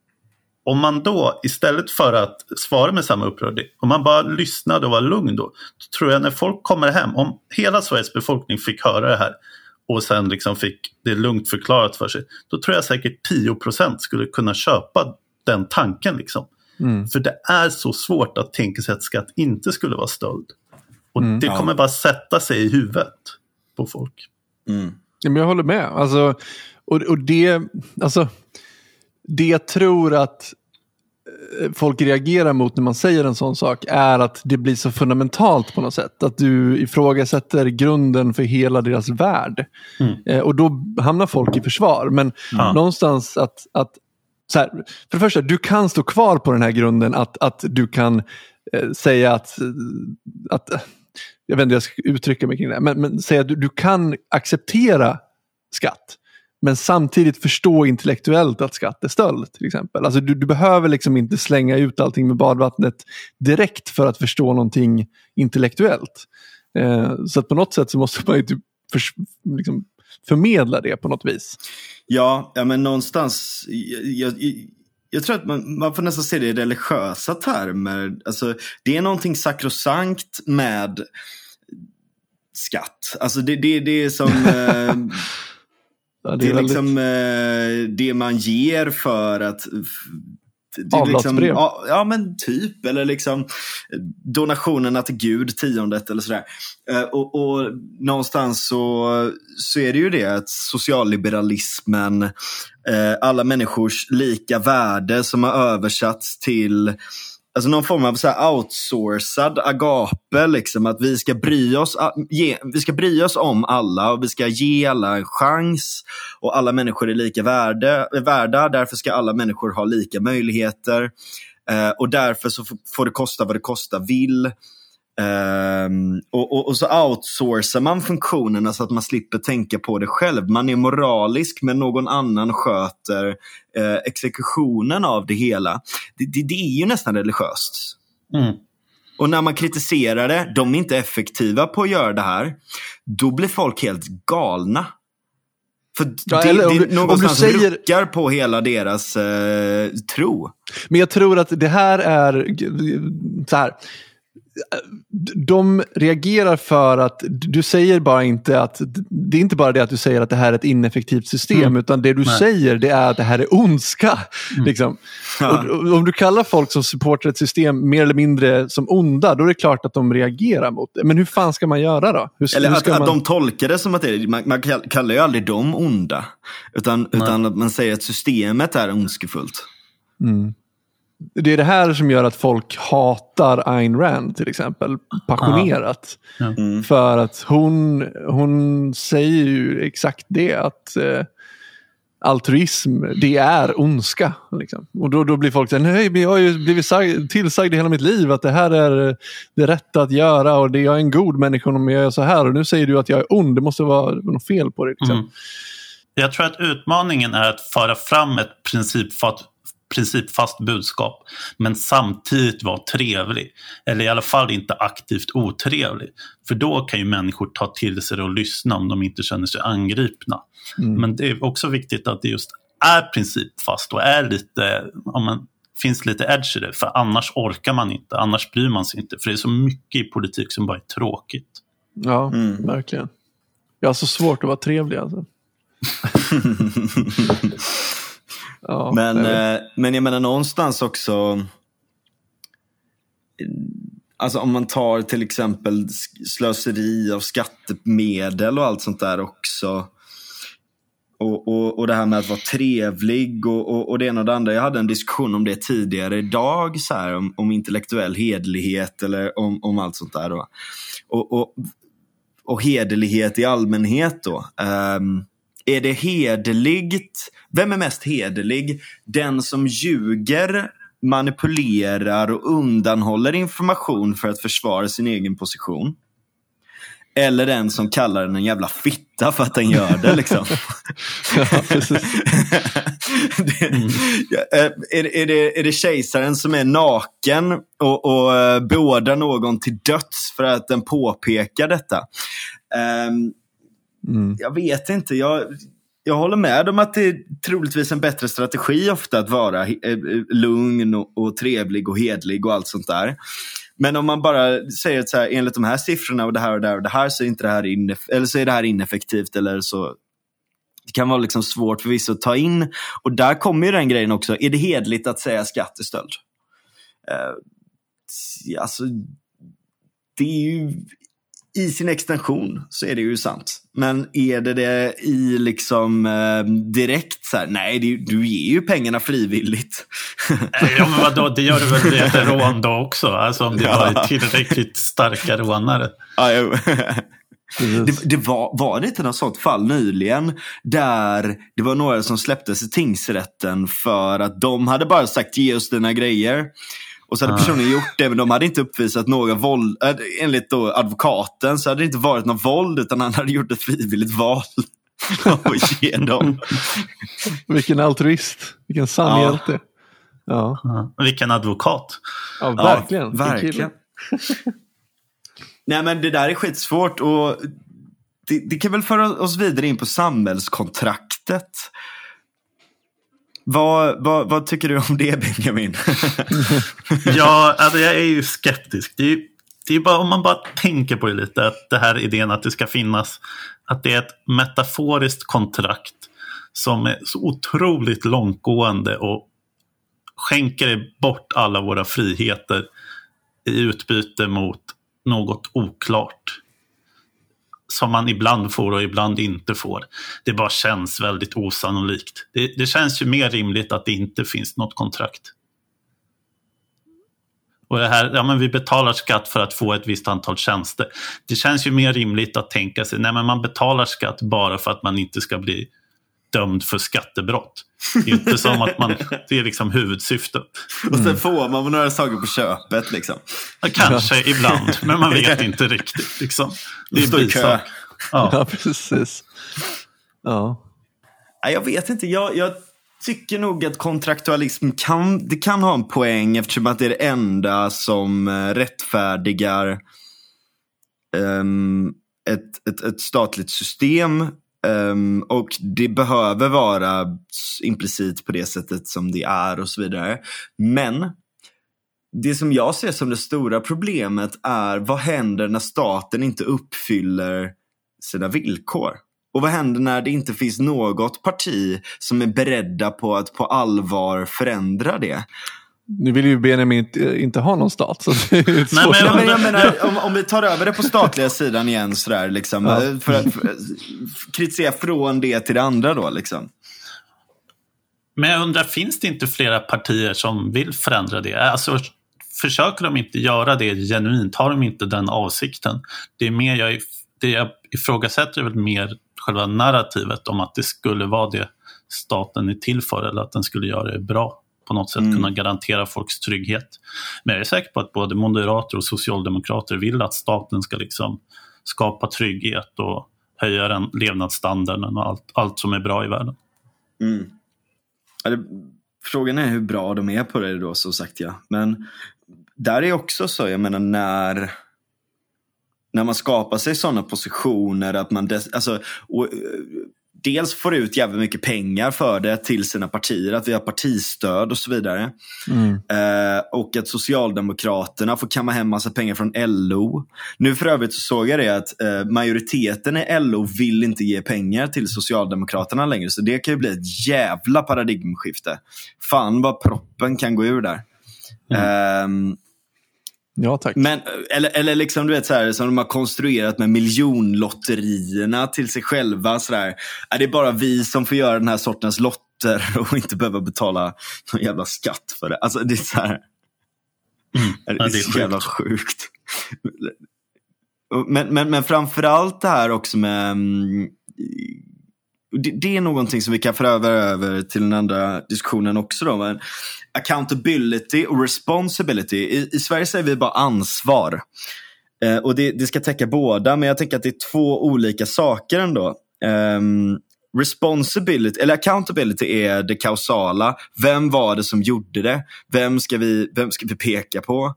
om man då istället för att svara med samma upprördhet, om man bara lyssnade och var lugn då, då tror jag när folk kommer hem, om hela Sveriges befolkning fick höra det här och sen liksom fick det lugnt förklarat för sig, då tror jag säkert 10% skulle kunna köpa den tanken. Liksom. Mm. För det är så svårt att tänka sig att skatt inte skulle vara stöld. Och mm, det kommer ja. bara sätta sig i huvudet på folk. Mm. Ja, men jag håller med. Alltså, och, och det, alltså, det jag tror att eh, folk reagerar mot när man säger en sån sak är att det blir så fundamentalt på något sätt. Att du ifrågasätter grunden för hela deras värld. Mm. Eh, och då hamnar folk i försvar. Men mm. någonstans att, att så här, för det första, du kan stå kvar på den här grunden att, att du kan eh, säga att, att, jag vet inte hur jag ska uttrycka mig kring det, men, men säga att du, du kan acceptera skatt. Men samtidigt förstå intellektuellt att skatt är stöld. till exempel. Alltså du, du, behöver liksom inte slänga ut allting med badvattnet direkt för att förstå någonting intellektuellet. Eh, så att på något sätt så måste man ju typ för, liksom förmedla det på något vis. Ja, ja men någonstans. Jag, jag, jag tror att man, man får nästan se det i religiösa termer. Alltså, det är någonting sakrosankt med skatt. Alltså det, det, det är som... *laughs* Eh, ja, det, är det är liksom eh, det man ger för att Avlatsbrev? Liksom, ja, ja, men typ. Eller liksom donationerna till Gud, tiondet eller sådär. Eh, och, och någonstans så, så är det ju det att socialliberalismen, eh, alla människors lika värde som har översatts till alltså någon form av så outsourcad agape, liksom, att vi ska, bry oss, ge, vi ska bry oss om alla och vi ska ge alla en chans. Och alla människor är lika värde, värda, därför ska alla människor ha lika möjligheter. Eh, och därför så får det kosta vad det kosta vill. Um, och, och, och, så outsourcar man funktionerna så att man slipper tänka på det själv. Man är moralisk men någon annan sköter uh, exekutionen av det hela. Det, det, det är ju nästan religiöst. Mm. Och när man kritiserar det, de är inte effektiva på att göra det här, då blir folk helt galna. För ja, det, det du, någonstans säger... ruckar på hela deras eh, tro. Men jag tror att det här är, så här, de reagerar för att du säger bara inte att det är inte bara det att du säger att det här är ett ineffektivt system mm. utan det du Nej. säger det är att det här är ondska. Mm. Liksom. Ja. Och, om du kallar folk som supportar ett system mer eller mindre som onda då är det klart att de reagerar mot det. Men hur fan ska man göra då? Hur, eller hur att, man... att de tolkar det som att det är, man, man kallar ju aldrig dem onda. Utan, utan att man säger att systemet är ondskefullt. Mm det är det här som gör att folk hatar Ayn Rand till exempel passionerat. Ja. Mm. För att hon, hon säger ju exakt det att eh, altruism det är ondska. Liksom. Och då, då blir folk så nej jag har ju blivit sag, tillsagd i hela mitt liv att det här är det rätta att göra och det, jag är en god människa om jag gör så här och nu säger du att jag är ond, det måste vara något fel på det. Liksom. Mm. Jag tror att utmaningen är att föra fram ett principfat principfast budskap men samtidigt vara trevlig. Eller i alla fall inte aktivt otrevlig. För då kan ju människor ta till sig det och lyssna om de inte känner sig angripna. Mm. Men det är också viktigt att det just är principfast och är lite, om man, finns lite edge i det. För annars orkar man inte, annars bryr man sig inte. För det är så mycket i politik som bara är tråkigt. Ja, mm. verkligen. Jag har så svårt att vara trevlig alltså. *laughs* Ja, men, eh, men jag menar någonstans också. Alltså om man tar till exempel slöseri av skattemedel och allt sånt där också. Och, och, och det här med att vara trevlig och, och, och det ena och det andra. Jag hade en diskussion om det tidigare idag, så här, om, om intellektuell hedlighet eller om, om allt sånt där. Då. Och, och, och hederlighet i allmänhet då. Um, är det hederligt? Vem är mest hederlig? Den som ljuger, manipulerar och undanhåller information för att försvara sin egen position? Eller den som kallar den en jävla fitta för att den gör det. Liksom. *laughs* ja, *laughs* det, mm. är, är, det, är det kejsaren som är naken och, och uh, beordrar någon till döds för att den påpekar detta? Um, Mm. Jag vet inte. Jag, jag håller med om att det är troligtvis en bättre strategi ofta att vara eh, eh, lugn och, och trevlig och hedlig och allt sånt där. Men om man bara säger att så här, enligt de här siffrorna och det här och det här och det här så är, inte det här ineff- eller så är det här ineffektivt eller så det kan vara liksom svårt för vissa att ta in. Och där kommer ju den grejen också. Är det hedligt att säga skattestöld? Uh, eh, alltså, det är ju i sin extension så är det ju sant. Men är det det i liksom eh, direkt så här, nej det, du ger ju pengarna frivilligt. ja men vadå, det gör du väl vid ett rån då också? Alltså om det ja. var tillräckligt starka rånare. Det, det, var, var det inte något sånt fall nyligen där det var några som släpptes i tingsrätten för att de hade bara sagt ge oss dina grejer. Och så hade personen gjort det, men de hade inte uppvisat några våld. Äh, enligt då advokaten så hade det inte varit något våld, utan han hade gjort ett frivilligt val. *laughs* och ge dem. Vilken altruist. Vilken sann ja. hjälte. Ja. ja. Vilken advokat. Ja, verkligen. Ja, verkligen. Nej, men det där är skitsvårt. Och det, det kan väl föra oss vidare in på samhällskontraktet. Vad, vad, vad, tycker du om det Benjamin? *laughs* ja, alltså jag är ju skeptisk. Det är, det är bara om man bara tänker på det lite, att det här idén att det ska finnas, att det är ett metaforiskt kontrakt som är så otroligt långtgående och skänker bort alla våra friheter i utbyte mot något oklart som man ibland får och ibland inte får. Det bara känns väldigt osannolikt. Det, det känns ju mer rimligt att det inte finns något kontrakt. Och det här, ja men vi betalar skatt för att få ett visst antal tjänster. Det känns ju mer rimligt att tänka sig, nej men man betalar skatt bara för att man inte ska bli dömd för skattebrott. Det är inte som att man, det är liksom huvudsyftet. Och sen mm. får man några saker på köpet liksom. Ja, kanske ibland, men man vet *laughs* inte riktigt. Liksom. Det är bisak. Ja. ja, precis. Ja. Jag vet inte, jag, jag tycker nog att kontraktualism kan, det kan ha en poäng eftersom att det är det enda som eh, rättfärdigar um, ett, ett, ett statligt system Um, och det behöver vara implicit på det sättet som det är och så vidare. Men det som jag ser som det stora problemet är vad händer när staten inte uppfyller sina villkor? Och vad händer när det inte finns något parti som är beredda på att på allvar förändra det? Nu vill ju Benjamin inte, inte ha någon stat. Så det är Nej, men men jag menar, om, om, vi tar över det på statliga sidan igen sådär, liksom, ja. för att för, kritisera från det till det andra då. Liksom. Men jag undrar, finns det inte flera partier som vill förändra det? Alltså, försöker de inte göra det genuint? Har de inte den avsikten? Det är mer jag, det jag ifrågasätter är väl mer själva narrativet om att det skulle vara det staten är till för eller att den skulle göra det bra på något sätt mm. kunna garantera folks trygghet. Men jag är säker på att både moderater och socialdemokrater vill att staten ska liksom skapa trygghet och höja den levnadsstandarden och allt, allt som är bra i världen. Mm. Ja, frågan är hur bra de är på det då, så sagt ja. Men där är också så, jag menar när när man skapar sig sådana positioner att man, des, alltså, och, dels får ut jävligt mycket pengar för det till sina partier, att vi har partistöd och så vidare. Mm. Eh, och att Socialdemokraterna får kamma hem massa pengar från LO. Nu för övrigt så såg jag det att eh, majoriteten i LO vill inte ge pengar till Socialdemokraterna längre, så det kan ju bli ett jävla paradigmskifte. Fan vad proppen kan gå ur där. Mm. Eh, Ja, tack. Men, eller, eller liksom du vet så här, som de har konstruerat med miljonlotterierna till sig själva. Så där. Är det bara vi som får göra den här sortens lotter *laughs* och inte behöva betala någon jävla skatt för det? Alltså det är så här. Mm. Det, är ja, det är så jävla sjukt. Men, men, men framförallt det här också med mm, det, det, är någonting som vi kan föra över till den andra diskussionen också. Då, men accountability och responsibility. I, I, Sverige säger vi bara ansvar. Eh, och det, det, ska täcka båda, men jag tänker att det är två olika saker ändå. Eh, responsibility, eller accountability är det kausala. Vem var det som gjorde det? Vem ska vi, vem ska vi peka på?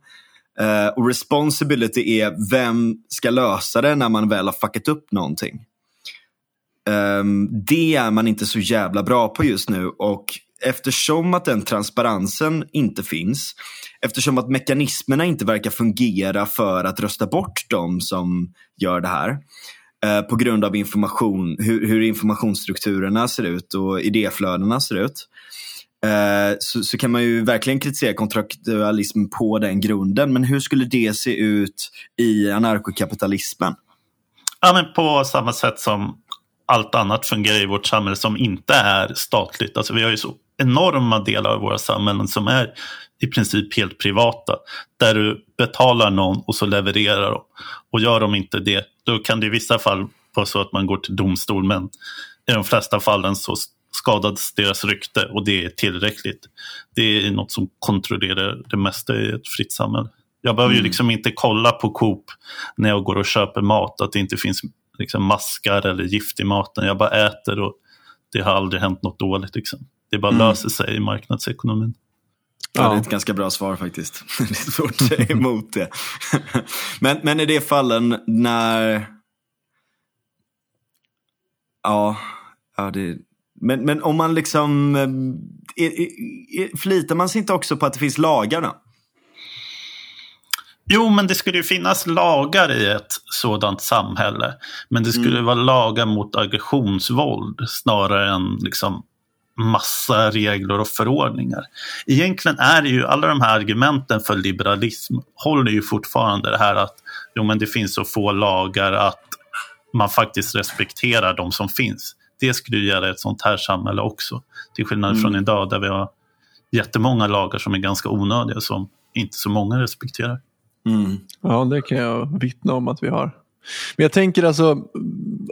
Eh, och responsibility är vem ska lösa det när man väl har fuckat upp någonting. Um, det är man inte så jävla bra på just nu och eftersom att den transparensen inte finns, eftersom att mekanismerna inte verkar fungera för att rösta bort de som gör det här, eh, på grund av information, hur, hur, informationsstrukturerna ser ut och idéflödena ser ut, eh, så, så, kan man ju verkligen kritisera kontraktualism på den grunden. Men hur skulle det se ut i anarkokapitalismen? Ja, men på samma sätt som allt annat fungerar i vårt samhälle som inte är statligt. Alltså vi har ju så enorma delar av våra samhällen som är i princip helt privata. Där du betalar någon och så levererar de. Och gör de inte det, då kan det i vissa fall vara så att man går till domstol. Men i de flesta fallen så skadas deras rykte och det är tillräckligt. Det är något som kontrollerar det mesta i ett fritt samhälle. Jag behöver mm. ju liksom inte kolla på Coop när jag går och köper mat att det inte finns liksom maskar eller gift i maten. Jag bara äter och det har aldrig hänt något dåligt. Liksom. Det bara mm. löser sig i marknadsekonomin. Ja, det är ett ganska bra svar faktiskt. *laughs* Det är svårt att säga emot det. *laughs* men, men i de fallen när... Ja, ja det... Men, men om man liksom... Är, är, är, flitar man sig inte också på att det finns lagar då? Jo, men det skulle ju finnas lagar i ett sådant samhälle. Men det skulle mm. vara lagar mot aggressionsvåld snarare än liksom massa regler och förordningar. Egentligen är det ju alla de här argumenten för liberalism håller ju fortfarande det här att jo, men det finns så få lagar att man faktiskt respekterar de som finns. Det skulle ju gälla ett sånt här samhälle också. Till skillnad mm. från idag där vi har jättemånga lagar som är ganska onödiga som inte så många respekterar. Mm. Ja, det kan jag vittna om att vi har. Men jag tänker alltså,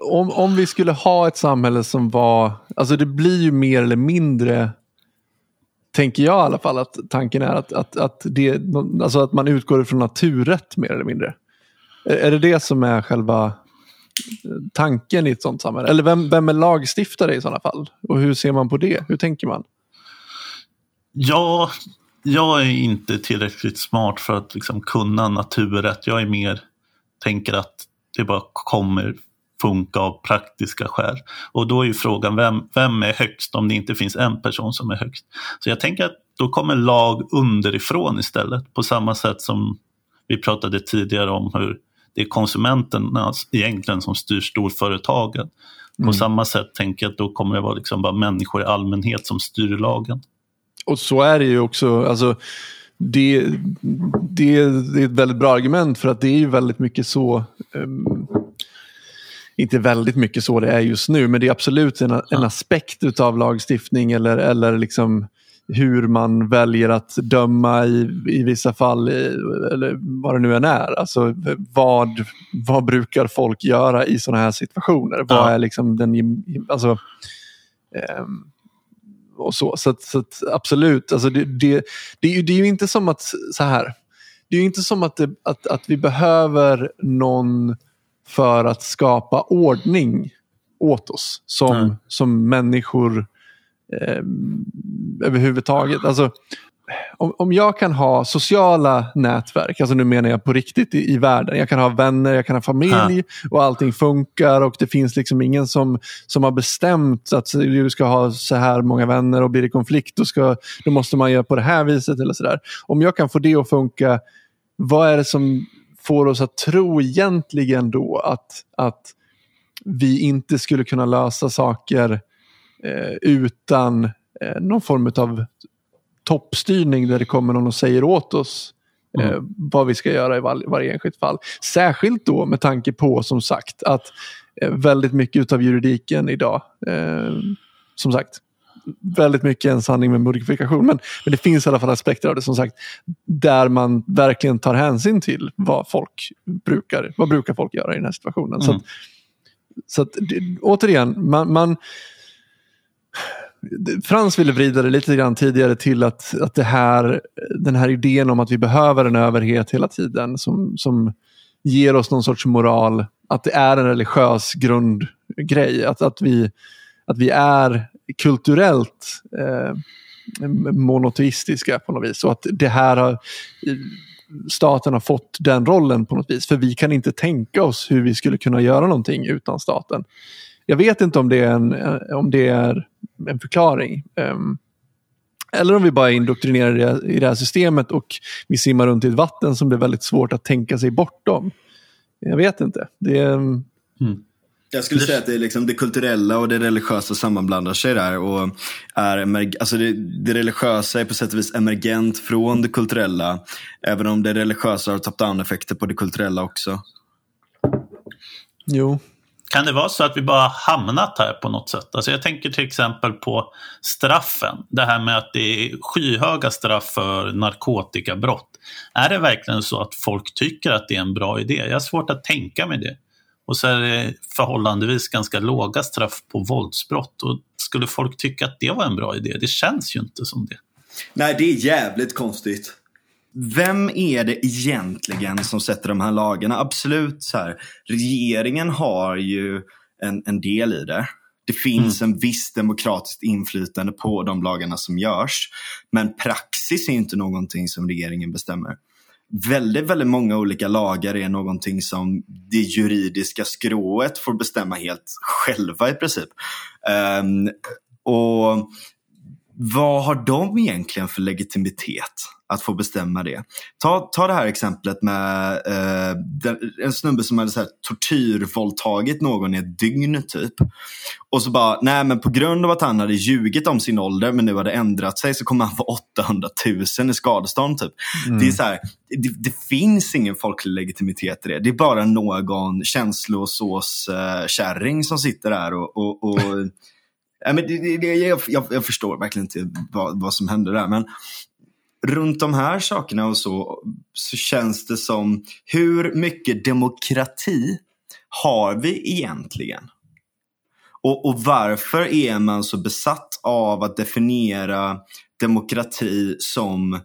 om, om vi skulle ha ett samhälle som var, alltså det blir ju mer eller mindre, tänker jag i alla fall, att tanken är att, att, att, det, alltså att man utgår från naturrätt mer eller mindre. Är, är det det som är själva tanken i ett sånt samhälle? Eller vem, vem är lagstiftare i sådana fall? Och hur ser man på det? Hur tänker man? Ja, jag är inte tillräckligt smart för att liksom kunna naturrätt. Jag är mer, tänker att det bara kommer funka av praktiska skäl. Och då är ju frågan, vem, vem är högst om det inte finns en person som är högst? Så jag tänker att då kommer lag underifrån istället. På samma sätt som vi pratade tidigare om hur det är konsumenterna egentligen som styr storföretagen. På mm. samma sätt tänker jag att då kommer det vara liksom bara människor i allmänhet som styr lagen och så är det ju också. Alltså, det, det, det, är ett väldigt bra argument för att det är ju väldigt mycket så. Um, inte väldigt mycket så det är just nu, men det är absolut en, en aspekt av lagstiftning eller, eller liksom hur man väljer att döma i, i vissa fall, i, eller vad det nu än är. Alltså, vad, vad brukar folk göra i sådana här situationer? Ja. Vad är liksom den... Alltså, um, och så. Så, att, så att, absolut, alltså det, det, det, är ju, det är ju inte som att, så här, det är ju inte som att, det, att, att vi behöver någon för att skapa ordning åt oss som, mm. som människor eh, överhuvudtaget. Alltså, om, om jag kan ha sociala nätverk, alltså nu menar jag på riktigt i, i världen. Jag kan ha vänner, jag kan ha familj och allting funkar och det finns liksom ingen som, som har bestämt att du ska ha så här många vänner och blir det konflikt då, ska, då måste man göra på det här viset eller sådär. Om jag kan få det att funka, vad är det som får oss att tro egentligen då att, att vi inte skulle kunna lösa saker eh, utan eh, någon form av toppstyrning där det kommer någon och säger åt oss mm. eh, vad vi ska göra i var, varje enskilt fall. Särskilt då med tanke på som sagt att eh, väldigt mycket av juridiken idag, eh, som sagt, väldigt mycket en sanning med modifikation. Men, men det finns i alla fall aspekter av det som sagt där man verkligen tar hänsyn till vad folk brukar, vad brukar folk göra i den här situationen. Mm. Så, att, så att, återigen, man, man Frans ville vrida det lite grann tidigare till att, att det här, den här idén om att vi behöver en överhet hela tiden som, som ger oss någon sorts moral. Att det är en religiös grundgrej. Att, att, vi, att vi är kulturellt eh, monoteistiska på något vis. Och att det här har, staten har fått den rollen på något vis. För vi kan inte tänka oss hur vi skulle kunna göra någonting utan staten. Jag vet inte om det är en, eh, om det är en förklaring. Um, eller om vi bara är indoktrinerade i det här systemet och vi simmar runt i ett vatten som det är väldigt svårt att tänka sig bortom. Jag vet inte. Det är, mm. Jag skulle säga att det, är liksom det kulturella och det religiösa sammanblandar sig där. Och är alltså det, det religiösa är på sätt och vis emergent från det kulturella. Även om det religiösa har top-down effekter på det kulturella också. Jo. Kan det vara så att vi bara hamnat här på något sätt? Alltså jag tänker till exempel på straffen. Det här med att det är skyhöga straff för narkotikabrott. Är det verkligen så att folk tycker att det är en bra idé? Jag har svårt att tänka mig det. Och så är det förhållandevis ganska låga straff på våldsbrott. Och skulle folk tycka att det var en bra idé? Det känns ju inte som det. Nej, det är jävligt konstigt. Vem är det egentligen som sätter de här lagarna? Absolut, så här, regeringen har ju en, en del i det. Det finns mm. en viss demokratiskt inflytande på de lagarna som görs. Men praxis är inte någonting som regeringen bestämmer väldigt, väldigt många olika lagar är någonting som det juridiska skrået får bestämma helt själva i princip. Um, och vad har de egentligen för legitimitet att få bestämma det? Ta, ta det här exemplet med eh, den, en snubbe som hade så här, tortyrvåldtagit någon i ett dygn typ. Och så bara, nej men på grund av att han hade ljugit om sin ålder men nu hade ändrat sig så kommer han få 800 000 i skadestånd. Typ. Mm. Det, är så här, det, det, finns ingen folklig legitimitet i det. Det är bara någon känslosåskärring som sitter där och, och, och *laughs* Ja, men det, det, jag, jag, jag, förstår verkligen inte vad, vad som händer där. Men runt de här sakerna och så, så känns det som, hur mycket demokrati har vi egentligen? Och, och varför är man så besatt av att definiera demokrati som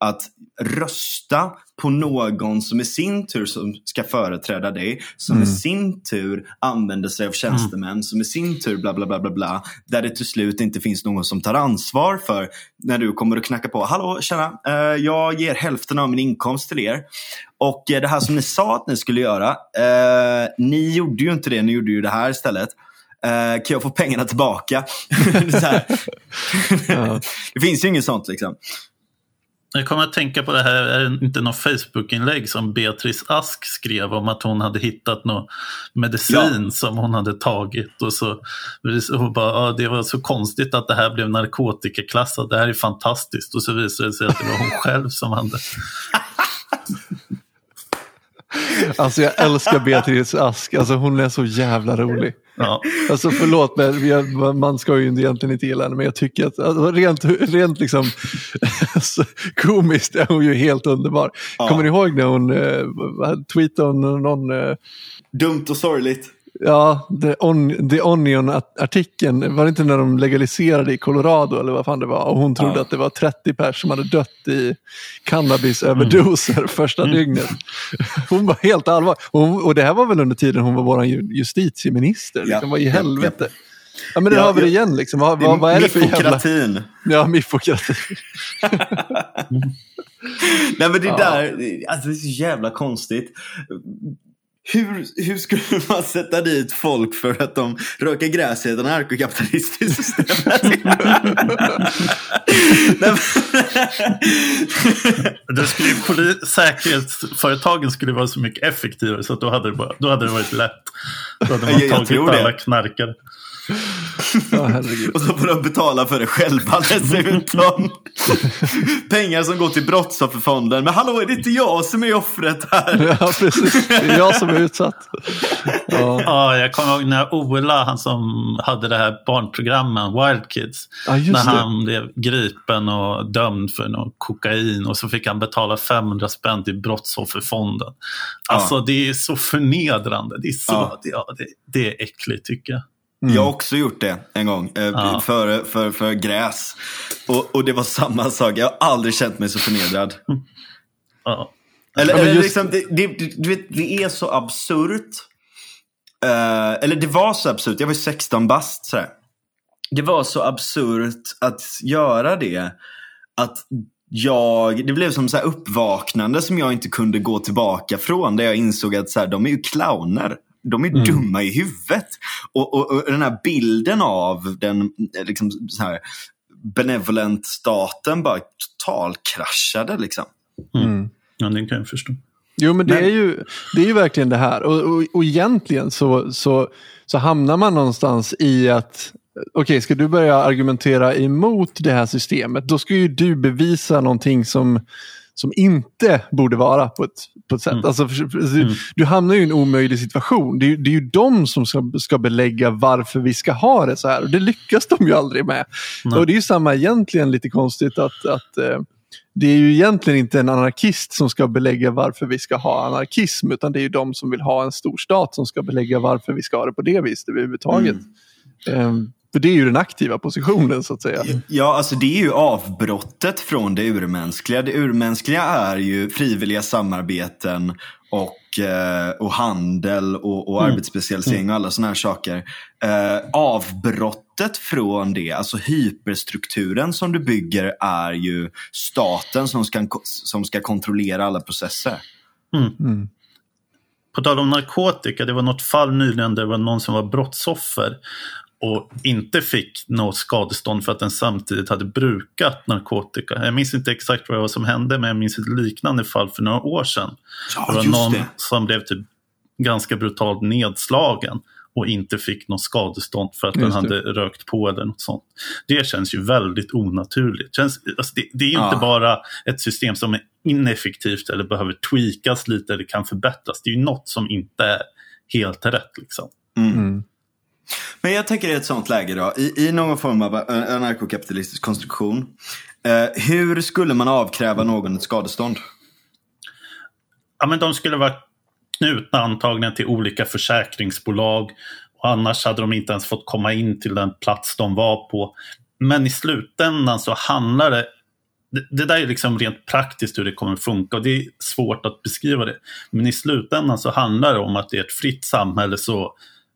att rösta på någon som i sin tur som ska företräda dig, som mm. i sin tur använder sig av tjänstemän, mm. som i sin tur bla bla bla bla bla. Där det till slut inte finns någon som tar ansvar för när du kommer och knackar på. Hallå, tjena, eh, jag ger hälften av min inkomst till er. Och eh, det här som ni sa att ni skulle göra, eh, ni gjorde ju inte det, ni gjorde ju det här istället. Uh, kan jag få pengarna tillbaka? *laughs* det, *laughs* det finns ju inget sånt liksom. Jag kommer att tänka på det här, är det inte något Facebook-inlägg som Beatrice Ask skrev om att hon hade hittat någon medicin ja. som hon hade tagit. Och så och bara, ja, det var så konstigt att det här blev narkotikaklassat, det här är fantastiskt. Och så visade det sig att det var hon själv som hade *laughs* Alltså jag älskar Beatrice Ask, alltså hon är så jävla rolig. Ja. Alltså förlåt, men man ska ju egentligen inte gilla henne, men jag tycker att alltså, rent, rent liksom, alltså, komiskt är hon ju helt underbar. Ja. Kommer ni ihåg när hon eh, tweetade någon... Eh, Dumt och sorgligt. Ja, The, on, The Onion-artikeln, var det inte när de legaliserade i Colorado eller vad fan det var? Och hon trodde ja. att det var 30 personer som hade dött i cannabisöverdoser mm. *laughs* första mm. dygnet. Hon var helt allvar. Och, och det här var väl under tiden hon var vår justitieminister. Ja. Liksom, vad i helvete. Ja, ja. men det ja, har vi det igen. Liksom. Vad, vad, vad är det för jävla... *laughs* Ja, miffokratin. *laughs* Nej men det där, alltså det är så jävla konstigt hur, hur skulle *laughs* man sätta dit folk för att de röker gräs i ett anarkokapitalistiskt system? *laughs* det skulle säkerhetsföretagen skulle vara så mycket effektivare så att då hade det, bara, då hade det varit lätt. Då hade man tagit alla knarkare. Ja, och så får de betala för det själva *laughs* dessutom. Pengar som går till Brottsofferfonden. Men hallå, är det inte jag som är offret här? Ja, precis. Det är jag som är utsatt. Ja, ja jag kommer ihåg när Ola, han som hade det här barnprogrammet Wild Kids. Ja, när han blev gripen och dömd för någon kokain och så fick han betala 500 spänn till Brottsofferfonden. Alltså ja. det är så förnedrande. Det är, så, ja. det, det, det är äckligt tycker jag. Mm. Jag har också gjort det en gång, eh, ja. för, för, för gräs. Och, och det var samma sak, jag har aldrig känt mig så förnedrad. Ja. Eller, eller just... liksom, det, är så absurt. Uh, eller det var så absurt, jag var 16 bast sådär. Det var så absurt att göra det. Att jag, det blev som så uppvaknande som jag inte kunde gå tillbaka från. Där jag insåg att så här, de är ju clowner De är mm. dumma i huvudet. Och, och, och, den här bilden av den liksom, så här, benevolent staten bara totalkraschade. Liksom. Mm. Ja, det kan jag förstå. Jo, men det, men... Är, ju, det är ju verkligen det här. Och, och, och egentligen så, så, så hamnar man någonstans i att okej, okay, ska du börja argumentera emot det här systemet, då ska ju du bevisa någonting som, som inte borde vara på ett, på ett sätt. Mm. Alltså, mm. Du hamnar ju i en omöjlig situation. Det är, det är ju de som ska, ska belägga varför vi ska ha det så här. Och det lyckas de ju aldrig med. Mm. Och det är ju samma egentligen lite konstigt att, att eh, det är ju egentligen inte en anarkist som ska belägga varför vi ska ha anarkism utan det är ju de som vill ha en stor stat som ska belägga varför vi ska ha det på det viset överhuvudtaget. Mm. Um, för det är ju den aktiva positionen så att säga. Ja, alltså det är ju avbrottet från det urmänskliga. Det urmänskliga är ju frivilliga samarbeten och, eh, och handel och, och mm. arbetsspecialisering mm. och alla sådana här saker. Eh, avbrottet från det, alltså hyperstrukturen som du bygger är ju staten som ska, som ska kontrollera alla processer. Mm. mm. På tal om narkotika, det var något fall nyligen där det var någon som var brottsoffer och inte fick något skadestånd för att den samtidigt hade brukat narkotika. Jag minns inte exakt vad som hände men jag minns ett liknande fall för några år sedan. Ja, det var någon det. som blev typ ganska brutalt nedslagen och inte fick något skadestånd för att just den hade det. rökt på eller något sånt. Det känns ju väldigt onaturligt. Känns, alltså det, det, är ju ja. inte bara ett system som är ineffektivt eller behöver tweakas lite eller kan förbättras. Det är ju något som inte är helt rätt. Liksom. Mm. Men jag tänker i ett sånt läge då, i, i någon form av anarkokapitalistisk konstruktion. Eh, hur skulle man avkräva någon ett skadestånd? Ja, men de skulle vara knutna antagligen till olika försäkringsbolag. Och annars hade de inte ens fått komma in till den plats de var på. Men i slutändan så handlar det det, där är liksom rent praktiskt hur det kommer funka och det är svårt att beskriva det. Men i slutändan så handlar det om att i ett fritt samhälle så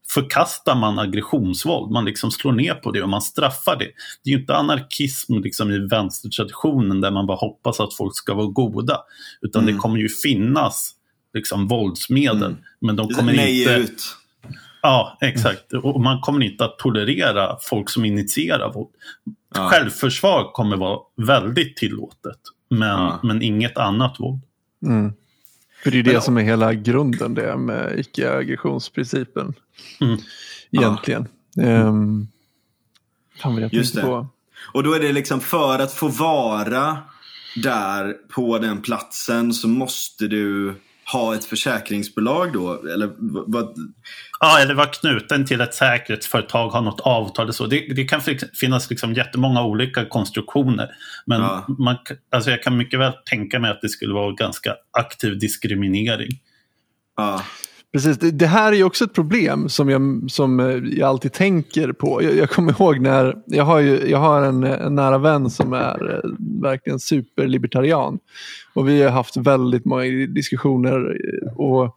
förkastar man aggressionsvåld. Man liksom slår ner på det och man straffar det. Det är ju inte anarkism liksom i vänstertraditionen där man bara hoppas att folk ska vara goda. Utan mm. det kommer ju finnas liksom våldsmedel. Mm. Men de kommer Nej inte... Ut. Ja, exakt. Och man kommer inte att tolerera folk som initierar våld. Ja. Självförsvar kommer vara väldigt tillåtet. Men, ja. men inget annat våld. Mm. För det är det som är hela grunden det med icke-aggressionsprincipen. Mm. Egentligen. Ah. Um, fan jag Just det. På. Och då är det liksom för att få vara där på den platsen så måste du ha ett försäkringsbolag då? Eller vad? Ja, eller vara knuten till ett säkerhetsföretag, ha något avtal eller så. Det, det kan finnas liksom jättemånga olika konstruktioner. Men ja. man, alltså jag kan mycket väl tänka mig att det skulle vara ganska aktiv diskriminering. Ja. Precis, det, det, här är ju också ett problem som jag, som eh, jag alltid tänker på. Jag, jag kommer ihåg när, jag har, ju, jag har en, en nära vän som är eh, verkligen superlibertarian. Och vi har haft väldigt många diskussioner eh, och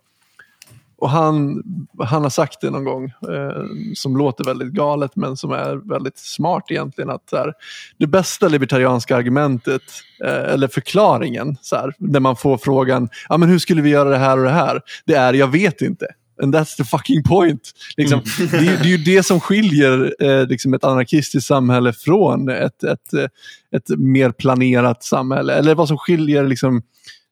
och han, han har sagt det någon gång eh, som låter väldigt galet men som är väldigt smart egentligen. att här, Det bästa libertarianska argumentet eh, eller förklaringen så här, när man får frågan ah, men hur skulle vi göra det här och det här? Det är jag vet inte. And that's the fucking point. Liksom, mm. det, det, är ju det som skiljer eh, liksom ett anarkistiskt samhälle från ett, ett, ett mer planerat samhälle. Eller vad som skiljer liksom, Eh,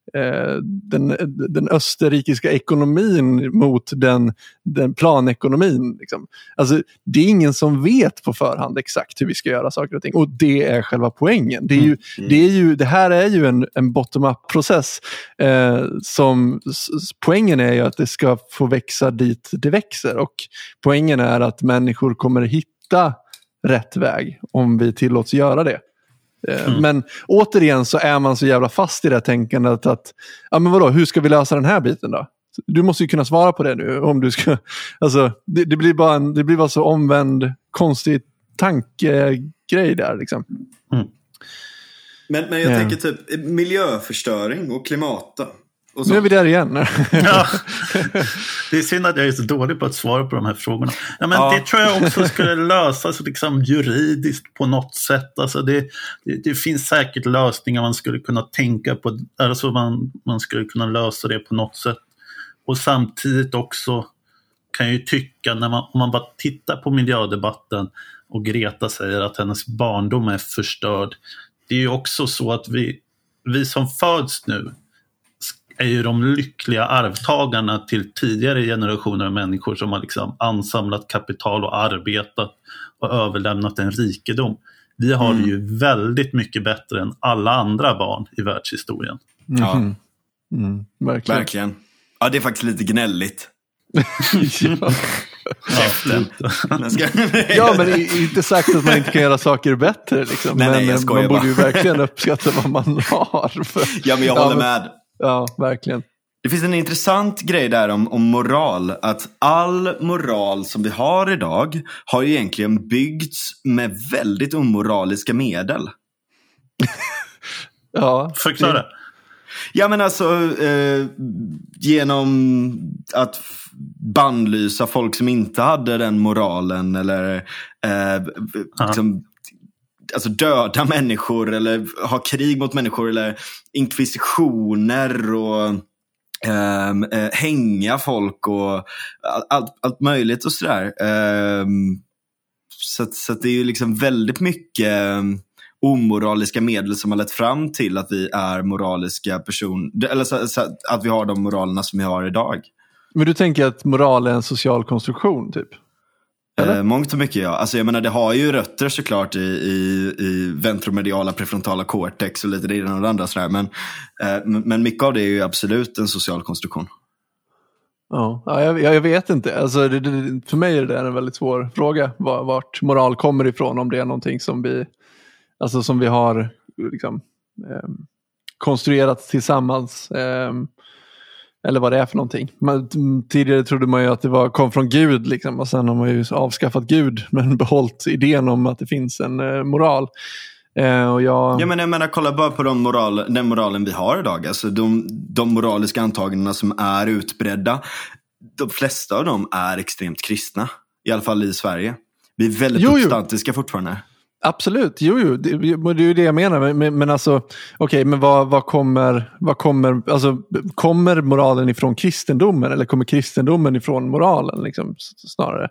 den, den österrikiska ekonomin mot den, den planekonomin. Liksom. Alltså, det är ingen som vet på förhand exakt hur vi ska göra saker och ting och det är själva poängen. Det, är ju, mm. det, är ju, det här är ju en, en bottom-up-process. Eh, som, poängen är ju att det ska få växa dit det växer och poängen är att människor kommer hitta rätt väg om vi tillåts göra det. Eh, mm. Men återigen så är man så jävla fast i det tänkandet att, ja men vadå, hur ska vi lösa den här biten då? Du måste ju kunna svara på det nu om du ska, *laughs* alltså det, det blir, bara en, det blir bara så omvänd konstig tankegrej där liksom. Mm. Men, men jag ja. tänker typ miljöförstöring och klimat nu är vi där igen. *laughs* ja. Det är synd att jag är så dålig på att svara på de här frågorna. Ja, men ja. Det tror jag också skulle lösas liksom juridiskt på något sätt. Alltså det, det, det, finns säkert lösningar man skulle kunna tänka på. Alltså man, man skulle kunna lösa det på något sätt. Och samtidigt också kan jag ju tycka, när man, om man bara tittar på miljödebatten och Greta säger att hennes barndom är förstörd. Det är ju också så att vi, vi som föds nu är ju de lyckliga arvtagarna till tidigare generationer av människor som har liksom ansamlat kapital och arbetat och överlämnat en rikedom. Vi har det ju väldigt mycket bättre än alla andra barn i världshistorien. Ja, Mm, verkligen. verkligen. Ja, det är faktiskt lite gnälligt. *laughs* ja. *laughs* Ja, men inte sagt att man inte kan göra saker bättre. Liksom. Nej, nej, men jag eh, man borde ju verkligen uppskatta vad man har. För, Ja, men jag Ja, håller men- med. Ja, *laughs* verkligen. Det finns en intressant grej där om, om moral. Att all moral som vi har idag har ju egentligen byggts med väldigt omoraliska medel. Ja, Förklara. Ja men alltså eh, genom att bannlysa folk som inte hade den moralen eller eh, liksom, alltså döda människor eller ha krig mot människor eller inkvisitioner och Um, uh, hänga folk och allt, allt möjligt och sådär. Um, så att, så att det är ju liksom väldigt mycket um, omoraliska medel som har lett fram till att vi är moraliska personer, eller så, så att vi har de moralerna som vi har idag. Men du tänker att moral är en social konstruktion, typ? Eller? Eh, mångt och mycket ja. Alltså jag menar det har ju rötter såklart i, i, i ventromediala prefrontala cortex och lite det ena och det andra sådär. Men, eh, men mycket av det är ju absolut en social konstruktion. Ja, ja jag, jag vet inte. Alltså, det, det, för mig är det där en väldigt svår fråga. var- Vart moral kommer ifrån. Om det är någonting som vi, alltså, som vi har liksom, ehm, konstruerat tillsammans. ehm, eller vad det är för någonting. Man, tidigare trodde man ju att det var, kom från Gud. Liksom, och sen har man ju avskaffat Gud. *laughs* Men behållit idén om att det finns en eh, moral. Eh, och jag, Ja, men jag menar, kolla bara på de moral, den moralen vi har idag. Alltså de, de moraliska antagandena som är utbredda. De flesta av dem är extremt kristna. I alla fall i Sverige. Vi är väldigt Jo, jo. protestantiska fortfarande. Absolut, jo, jo. Det, det är ju det jag menar. Men- Men, alltså, okej, men vad, vad kommer, vad kommer, alltså, kommer moralen ifrån kristendomen eller kommer kristendomen ifrån moralen liksom, snarare?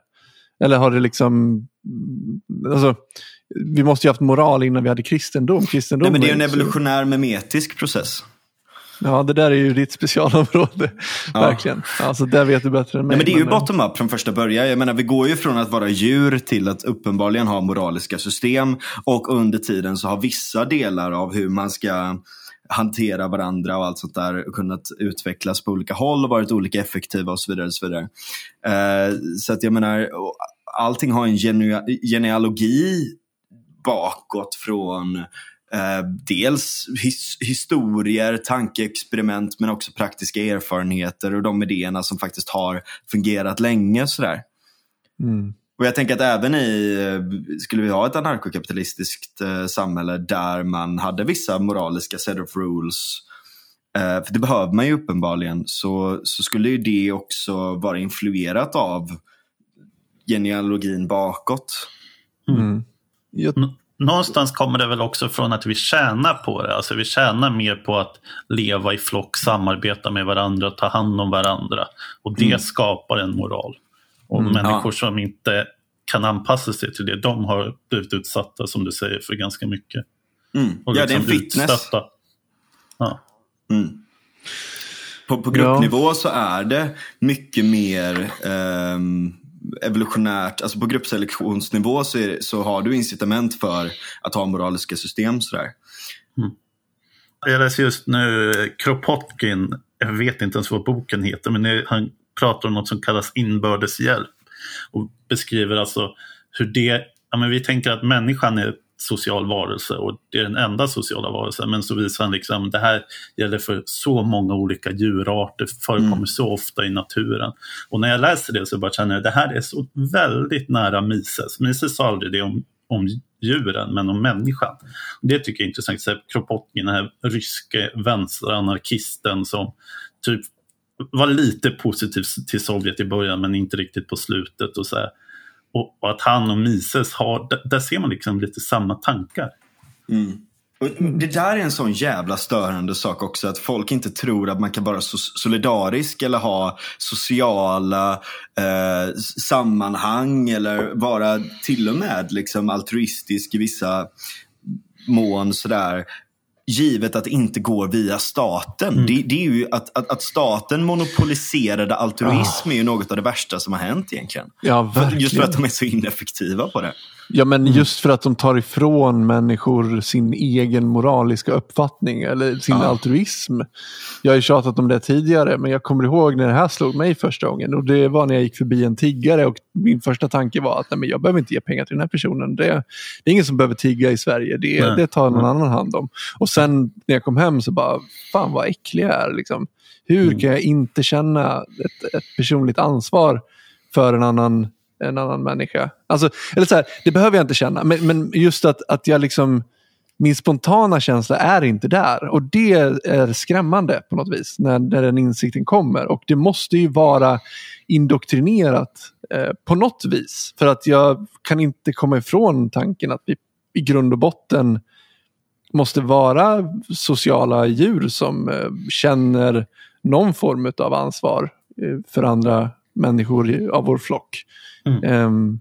Eller har det liksom, alltså, vi måste ju haft moral innan vi hade kristendom. kristendom Nej, men det är en evolutionär memetisk process. Ja, det där är ju ditt specialområde. Ja. Verkligen. Alltså, där vet du bättre än mig. Nej, men det är ju eh, bottom-up från första början. Jag menar, vi går ju från att vara djur till att uppenbarligen ha moraliska system. Och under tiden så har vissa delar av hur man ska hantera varandra och allt sånt där kunnat utvecklas på olika håll och varit olika effektiva och så vidare. Och så vidare. Eh, så att jag menar, allting har en genea- genealogi bakåt från eh, dels his- historier, tankeexperiment men också praktiska erfarenheter och de idéerna som faktiskt har fungerat länge. Sådär. Mm. Och jag tänker att även i, eh, skulle vi ha ett anarkokapitalistiskt eh, samhälle där man hade vissa moraliska set of rules, eh, för det behöver man ju uppenbarligen, så, så skulle ju det också vara influerat av genealogin bakåt. Mm. Jag, N- Någonstans kommer det väl också från att vi tjänar på det. Alltså vi tjänar mer på att leva i flock, samarbeta med varandra, ta hand om varandra. Och det skapar en moral. Och Mm, människor ja. som inte kan anpassa sig till det, de har blivit utsatta, som du säger, för ganska mycket. Mm. Och Ja, det är en liksom fitness. utstötta. Ja. Mm. På, på gruppnivå så är det mycket mer ehm, evolutionärt, alltså på gruppselektionsnivå så, är det, så har du incitament för att ha moraliska system. Sådär. Mm. Jag läser just nu Kropotkin, jag vet inte ens vad boken heter, men han pratar om något som kallas inbördeshjälp. Och beskriver alltså hur det, ja men vi tänker att människan är social varelse och det är den enda sociala varelsen. Men så visar han liksom, det här gäller för så många olika djurarter, förekommer Mm. så ofta i naturen. Och när jag läser det så bara känner jag, det här är så väldigt nära Mises. Mises sa aldrig det om, om djuren, men om människan. Det tycker jag är intressant. Så Kropotkin, den här ryske vänsteranarkisten som typ var lite positiv till Sovjet i början men inte riktigt på slutet. Och, så här och, och att han och Mises har, där, där ser man liksom lite samma tankar. Mm. Och det där är en sån jävla störande sak också. Att folk inte tror att man kan vara so solidarisk eller ha sociala eh, sammanhang. Eller vara till och med liksom altruistisk i vissa mån. Sådär givet att det inte går via staten. Mm. Det, det, är ju att, att, att, staten monopoliserade altruism oh. är ju något av det värsta som har hänt egentligen. Ja, verkligen. Just för att de är så ineffektiva på det. Ja, men mm. just för att de tar ifrån människor sin egen moraliska uppfattning eller sin ja. altruism. Jag har ju tjatat om det tidigare, men jag kommer ihåg när det här slog mig första gången. Och Det var när jag gick förbi en tiggare och min första tanke var att nej, men jag behöver inte ge pengar till den här personen. Det, det är ingen som behöver tigga i Sverige. Det, det tar någon annan hand om. Och sen när jag kom hem så bara, fan vad äcklig jag är. Liksom. Hur mm. kan jag inte känna ett, ett personligt ansvar för en annan en annan människa. Alltså, eller så här, det behöver jag inte känna, men, men just att, att jag liksom min spontana känsla är inte där. Och det är skrämmande på något vis när, när den insikten kommer. Och det måste ju vara indoktrinerat eh, på något vis. För att jag kan inte komma ifrån tanken att vi i grund och botten måste vara sociala djur som eh, känner någon form av ansvar eh, för andra människor av vår flock. Mm. Um,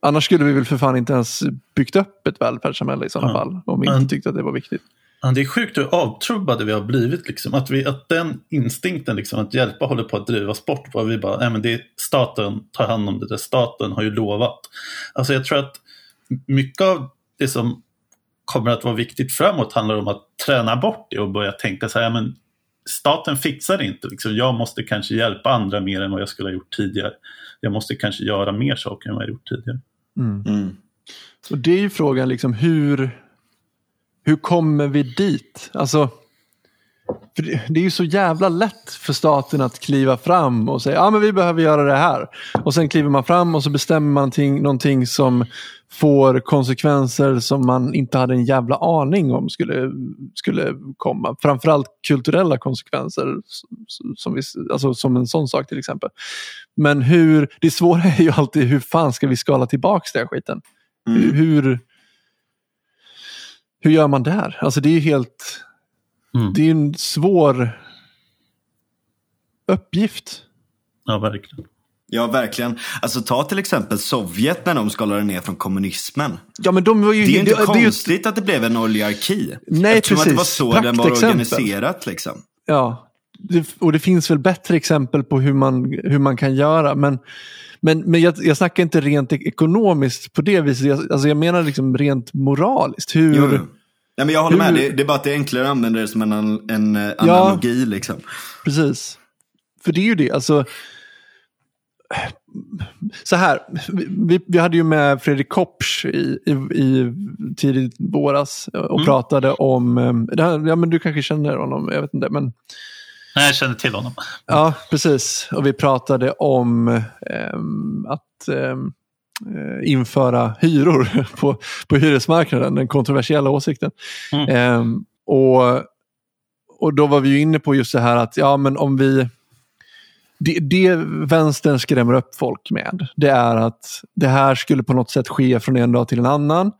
annars skulle vi väl för fan inte ens byggt upp ett välfärdssamhälle i sådana ja. fall. Om vi inte tyckte att det var viktigt. Ja, det är sjukt hur avtrubbade vi har blivit. Liksom. Att, vi, att den instinkten liksom, att hjälpa håller på att drivas bort. Var vi bara, nej, men det är, staten tar hand om det där. Staten har ju lovat. Alltså jag tror att mycket av det som kommer att vara viktigt framåt handlar om att träna bort det och börja tänka så här, men staten fixar det inte. Liksom. Jag måste kanske hjälpa andra mer än vad jag skulle ha gjort tidigare jag måste kanske göra mer saker än vad jag gjort tidigare. Mm. Mm. Och det är ju frågan, liksom, hur, hur kommer vi dit? Alltså, det, det är ju så jävla lätt för staten att kliva fram och säga ja men vi behöver göra det här. Och sen kliver man fram och så bestämmer man ting, någonting som får konsekvenser som man inte hade en jävla aning om skulle, skulle komma. Framförallt kulturella konsekvenser, som, vi, alltså som en sån sak till exempel. Men hur, det svåra är ju alltid hur fan ska vi skala tillbaka den skiten? Mm. Hur, hur gör man där? Alltså det är ju helt, mm. det är en svår uppgift. Ja, verkligen. Ja, verkligen. Alltså ta till exempel Sovjet när de skalade ner från kommunismen. Ja, men de var ju, det är ju inte det, konstigt det, att det blev en oligarki. Nej, Eftersom precis. att det var så Prakt den var organiserat. Liksom. Ja, det, och det finns väl bättre exempel på hur man, hur man kan göra. Men, men, men jag, jag snackar inte rent ekonomiskt på det viset. Jag, alltså jag menar liksom rent moraliskt. Hur, jo, Ja, men jag håller hur, med. Det, det, är bara att det är enklare att använda det som en, en analogi. Ja, liksom. Precis. För det är ju det. Alltså, så här, vi, vi hade ju med Fredrik Kopsch i, i, i tidigt våras och mm. pratade om, eh, det här, ja men du kanske känner honom, jag vet inte. Men... Nej, jag känner till honom. Ja, precis. Och vi pratade om um, att um, införa hyror *laughs* på, på hyresmarknaden, den kontroversiella åsikten. Mm. Um, och, och då var vi inne på just det här att ja, men om vi det, det vänstern skrämmer upp folk med, det är att det här skulle på något sätt ske från en dag till en annan.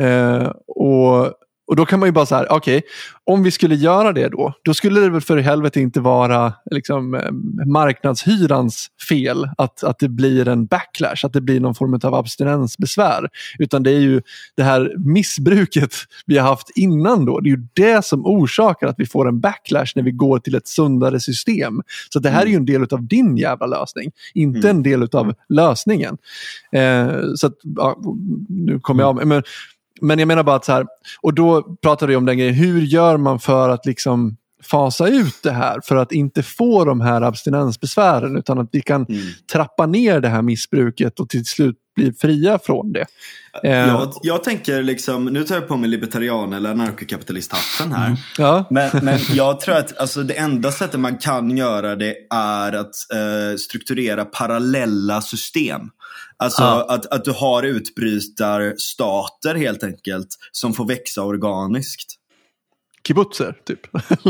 Eh, och och då kan man ju bara säga, okej, okay, om vi skulle göra det då, då skulle det väl för i helvete inte vara liksom, eh, marknadshyrans fel att, att det blir en backlash, att det blir någon form av abstinensbesvär. Utan det är ju det här missbruket vi har haft innan då. Det är ju det som orsakar att vi får en backlash när vi går till ett sundare system. Så det här är ju en del av din jävla lösning, inte mm. en del av lösningen. Eh, så att, ja, nu kommer jag av men men jag menar bara att så här, och då pratar vi om den grejen, hur gör man för att liksom fasa ut det här för att inte få de här abstinensbesvären utan att vi kan mm. trappa ner det här missbruket och till slut bli fria från det. Jag, eh, jag tänker liksom, nu tar jag på mig libertarian eller anarkokapitalisthatten här. Mm. Ja. Men, men jag tror att alltså, det enda sättet man kan göra det är att eh, strukturera parallella system. Alltså ja. att, att du har utbrytarstater helt enkelt som får växa organiskt. Kibbutzer, typ?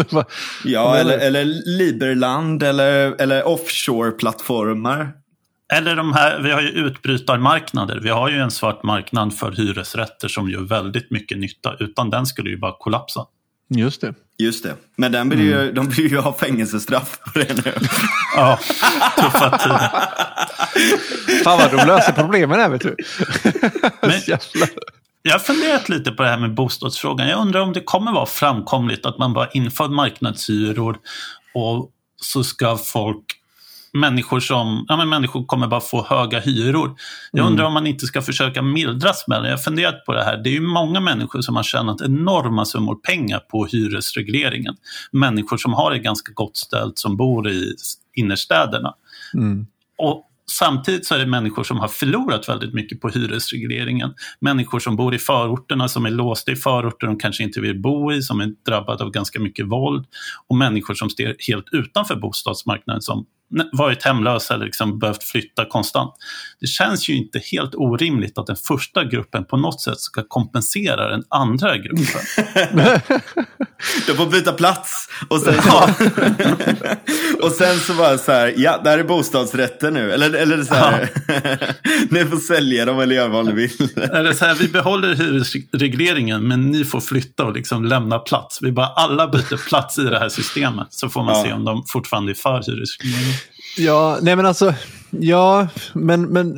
*laughs* ja, eller, eller Liberland eller, eller offshore-plattformar. Eller de här, vi har ju utbrytarmarknader. Vi har ju en svart marknad för hyresrätter som gör väldigt mycket nytta. Utan den skulle ju bara kollapsa. Just det. Just det. Men den vill ju, de vill ju ha fängelsestraff på det nu. *laughs* Ja, tuffa tider. Fan vad de löser problemen här vet du. Men-. *laughs* Jag har funderat lite på det här med bostadsfrågan. Jag undrar om det kommer vara framkomligt att man bara inför marknadshyror och så ska folk, människor som, ja men människor kommer bara få höga hyror. Jag undrar om man inte ska försöka mildra smällen. Jag har funderat på det här. Det är ju många människor som har tjänat enorma summor pengar på hyresregleringen. Människor som har det ganska gott ställt som bor i innerstäderna. Mm. Och samtidigt så är det människor som har förlorat väldigt mycket på hyresregleringen. Människor som bor i förorterna, som är låsta i förorter de kanske inte vill bo i, som är drabbade av ganska mycket våld. Och människor som står helt utanför bostadsmarknaden som varit hemlösa eller liksom behövt flytta konstant. Det känns ju inte helt orimligt att den första gruppen på något sätt ska kompensera den andra gruppen. *laughs* De får byta plats. Och sen, så, *laughs* och sen så bara så här, ja, där är bostadsrätter nu. Eller, eller så här, *laughs* ni får sälja dem eller göra vad ni vill. Eller så här, vi behåller hyresregleringen men ni får flytta och liksom lämna plats. Vi bara alla byter plats i det här systemet så får man Ja. se om de fortfarande är för hyresregleringen. Ja, nej men alltså, ja, men, men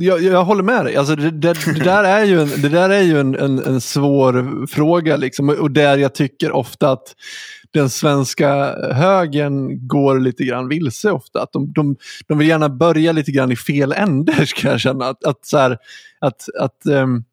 jag, jag håller med dig. Alltså, det, det, det där är ju, en, det där är ju en, en, en svår fråga liksom, och där jag tycker ofta att den svenska högern går lite grann vilse ofta. Att de, de, de vill gärna börja lite grann i fel ände, *laughs* ska jag känna. Att, att, så här, att, att um,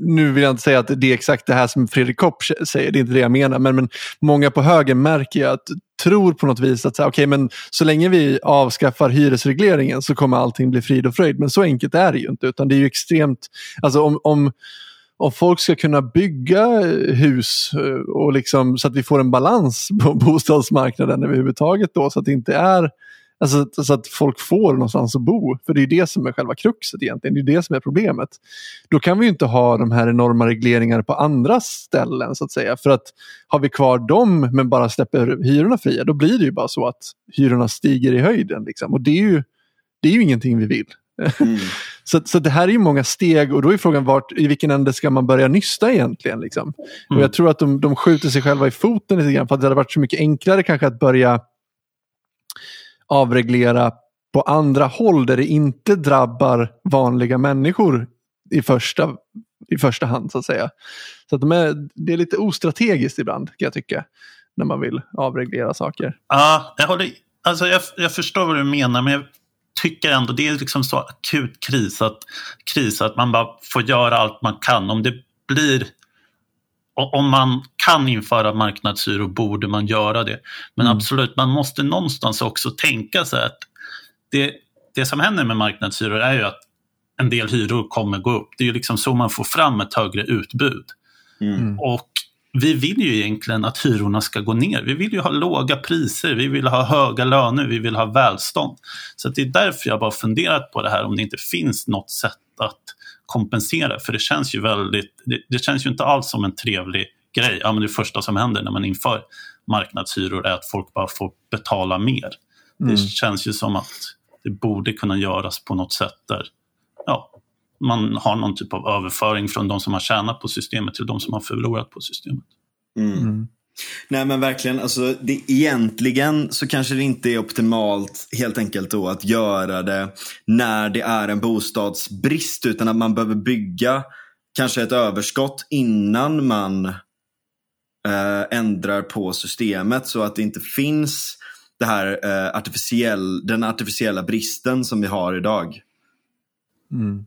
nu vill jag inte säga att det är exakt det här som Fredrik Kopp säger, det är inte det jag menar, men, men många på höger märker ju att tror på något vis att så, här, okay, men så länge vi avskaffar hyresregleringen så kommer allting bli frid och fröjd. Men så enkelt är det ju inte, utan det är ju extremt, alltså om, om, om folk ska kunna bygga eh, hus eh, och liksom, så att vi får en balans på *laughs* bostadsmarknaden överhuvudtaget då, så att det inte är Alltså så att folk får någonstans att bo. För det är det som är själva kruxet egentligen. Det är det som är problemet. Då kan vi inte ha de här enorma regleringarna på andra ställen så att säga. För att har vi kvar dem men bara släpper hyrorna fria, då blir det ju bara så att hyrorna stiger i höjden. Liksom. Och det är, ju, det är ju ingenting vi vill. Mm. *laughs* Så, så det här är ju många steg och då är frågan vart, i vilken ände ska man börja nysta egentligen? Liksom? Och Mm. jag tror att de, de skjuter sig själva i foten lite grann för att det hade varit så mycket enklare kanske att börja avreglera på andra håll där det inte drabbar vanliga människor i första, i första hand så att säga. Så att de är, det är lite ostrategiskt ibland kan jag tycka när man vill avreglera saker. Ja, jag, håller, alltså jag, jag förstår vad du menar, men jag tycker ändå det är liksom så akut kris att, kris att man bara får göra allt man kan. Om det blir om man kan införa marknadshyror borde man göra det. Men Mm. absolut, man måste någonstans också tänka sig att det, det som händer med marknadshyror är ju att en del hyror kommer gå upp. Det är ju liksom så man får fram ett högre utbud. Mm. Och vi vill ju egentligen att hyrorna ska gå ner. Vi vill ju ha låga priser, vi vill ha höga löner, vi vill ha välstånd. Så att det är därför jag bara funderat på det här om det inte finns något sätt att kompensera. För det känns ju väldigt, det, det känns ju inte alls som en trevlig grej. Ja, men det första som händer när man inför marknadshyror är att folk bara får betala mer. Mm. Det känns ju som att det borde kunna göras på något sätt där ja, man har någon typ av överföring från de som har tjänat på systemet till de som har förlorat på systemet. Mm. Nej men verkligen, alltså, det, egentligen så kanske det inte är optimalt helt enkelt då att göra det när det är en bostadsbrist utan att man behöver bygga kanske ett överskott innan man eh, ändrar på systemet så att det inte finns det här, eh, artificiell, den artificiella bristen som vi har idag. Mm.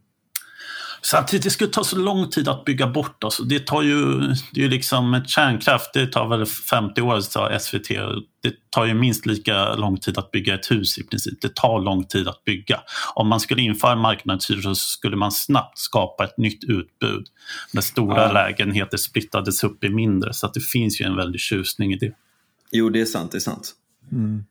Samtidigt, det skulle ta så lång tid att bygga bort. Alltså, det tar ju, det är ju liksom ett kärnkraft, det tar väl 50 år sa SVT. Det tar ju minst lika lång tid att bygga ett hus i princip. Det tar lång tid att bygga. Om man skulle införa marknadshyror så skulle man snabbt skapa ett nytt utbud. Där stora Ja. lägenheter splittades upp i mindre. Så att det finns ju en väldig tjusning i det. Jo, det är sant, det är sant. Mm.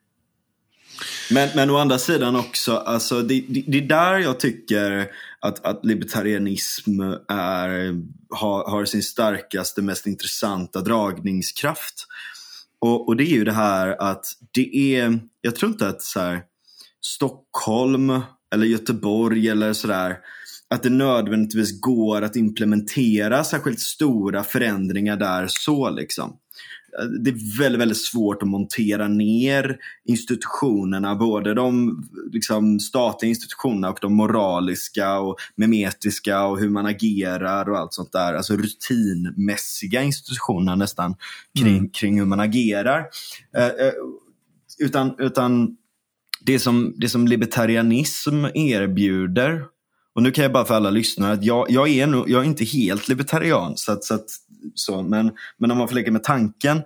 Men, men å andra sidan också, alltså det, det, det är där jag tycker att, att libertarianism är, har, har sin starkaste, mest intressanta dragningskraft. Och, och det är ju det här att det är, jag tror inte att så här, Stockholm eller Göteborg eller sådär att det nödvändigtvis går att implementera särskilt stora förändringar där så liksom. Det är väldigt, väldigt svårt att montera ner institutionerna, både de liksom, statliga institutionerna och de moraliska och memetiska och hur man agerar och allt sånt där. Alltså rutinmässiga institutioner nästan kring, mm. kring hur man agerar. Eh, eh, utan, utan det som, det som libertarianism erbjuder och nu kan jag bara för alla lyssnare att jag, jag, är, nog, jag är inte helt libertarian. Så att, så att, så, men, men om man får leka med tanken.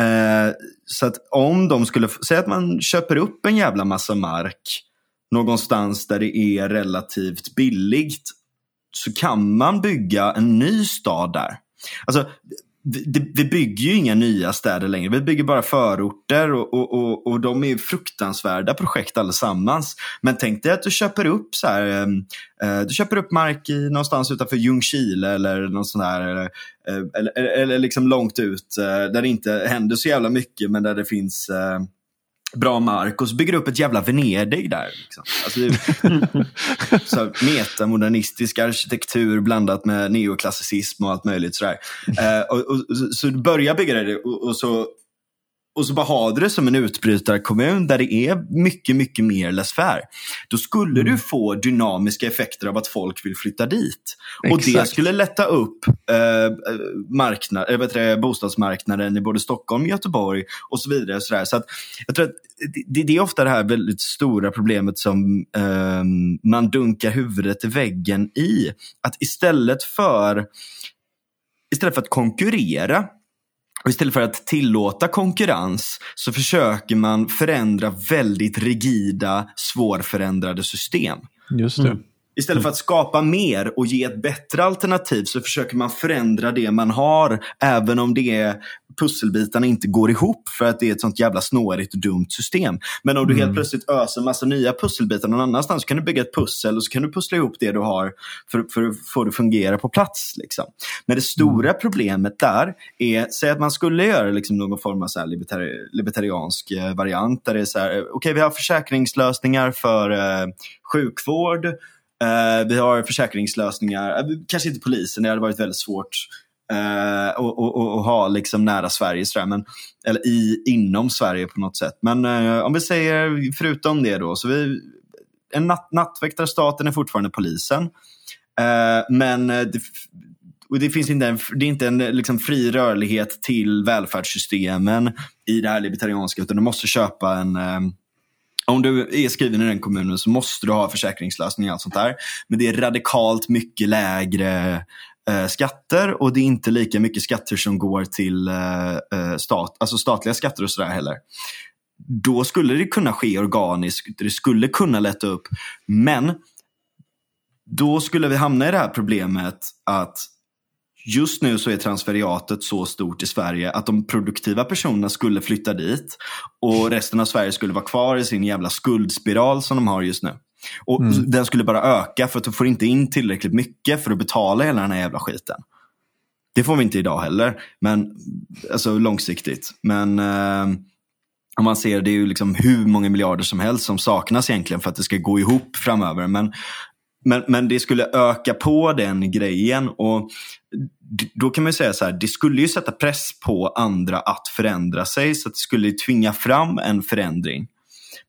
Eh, så att om de skulle, säga att man köper upp en jävla massa mark någonstans där det är relativt billigt. Så kan man bygga en ny stad där. Alltså, vi, vi bygger ju inga nya städer längre. Vi bygger bara förorter och, och, och, och de är fruktansvärda projekt allesammans. Men tänk dig att du köper upp så här, ehm, eh, du köper upp mark i, någonstans utanför Ljungskile eller någon sån där. Eh, eller, eller, eller, liksom långt ut eh, där det inte händer så jävla mycket men där det finns eh, bra mark och så bygger du upp ett jävla Venedig där. Liksom. Alltså, *laughs* så metamodernistisk arkitektur blandat med neoklassicism och allt möjligt. Sådär. Eh, och, och, så du börjar bygga det och, och så och så bara ha det som en utbrytarkommun där det är mycket, mycket mer laissez Då skulle mm. du få dynamiska effekter av att folk vill flytta dit. Exakt. Och det skulle lätta upp eh, marknad, äh, det, bostadsmarknaden i både Stockholm, Göteborg och så vidare. Och så så att, jag tror att det, det, är ofta det här väldigt stora problemet som eh, man dunkar huvudet i väggen i. Att istället för, istället för att konkurrera och istället för att tillåta konkurrens så försöker man förändra väldigt rigida, svårförändrade system. Just det. Mm. Istället för att skapa mer och ge ett bättre alternativ så försöker man förändra det man har, även om det är pusselbitarna inte går ihop för att det är ett sånt jävla snårigt och dumt system. Men om du mm. helt plötsligt öser massa nya pusselbitar någon annanstans så kan du bygga ett pussel och så kan du pussla ihop det du har för, för att få det att fungera på plats. Liksom. Men det stora mm. problemet där är, säg att man skulle göra liksom någon form av så libertari libertariansk eh, variant där det är så här, okej okay, vi har försäkringslösningar för eh, sjukvård, Uh, vi har försäkringslösningar, uh, kanske inte polisen, det hade varit väldigt svårt uh, ha liksom nära Sverige, sådär, men, eller i, inom Sverige på något sätt. Men uh, om vi säger förutom det då, så vi, en natt, nattväktarstaten är fortfarande polisen. men det, och det, finns inte en, det är inte en liksom, fri rörlighet till välfärdssystemen i det här libertarianska, utan du måste köpa en om du är skriven i den kommunen så måste du ha försäkringslösning och allt sånt där. Men det är radikalt mycket lägre eh, skatter och det är inte lika mycket skatter som går till eh, eh stat, alltså statliga skatter och sådär heller. Då skulle det kunna ske organiskt, det skulle kunna lätta upp. Men då skulle vi hamna i det här problemet att Just nu så är transferiatet så stort i Sverige att de produktiva personerna skulle flytta dit och resten av Sverige skulle vara kvar i sin jävla skuldspiral som de har just nu. Och mm. Den skulle bara öka för att du får inte in tillräckligt mycket för att betala hela den här jävla skiten. Det får vi inte idag heller, men alltså långsiktigt. Men eh, om man ser det är ju liksom hur många miljarder som helst som saknas egentligen för att det ska gå ihop framöver. Men men, men det skulle öka på den grejen. Och då kan man säga så här, det skulle ju sätta press på andra att förändra sig. Så att det skulle tvinga fram en förändring.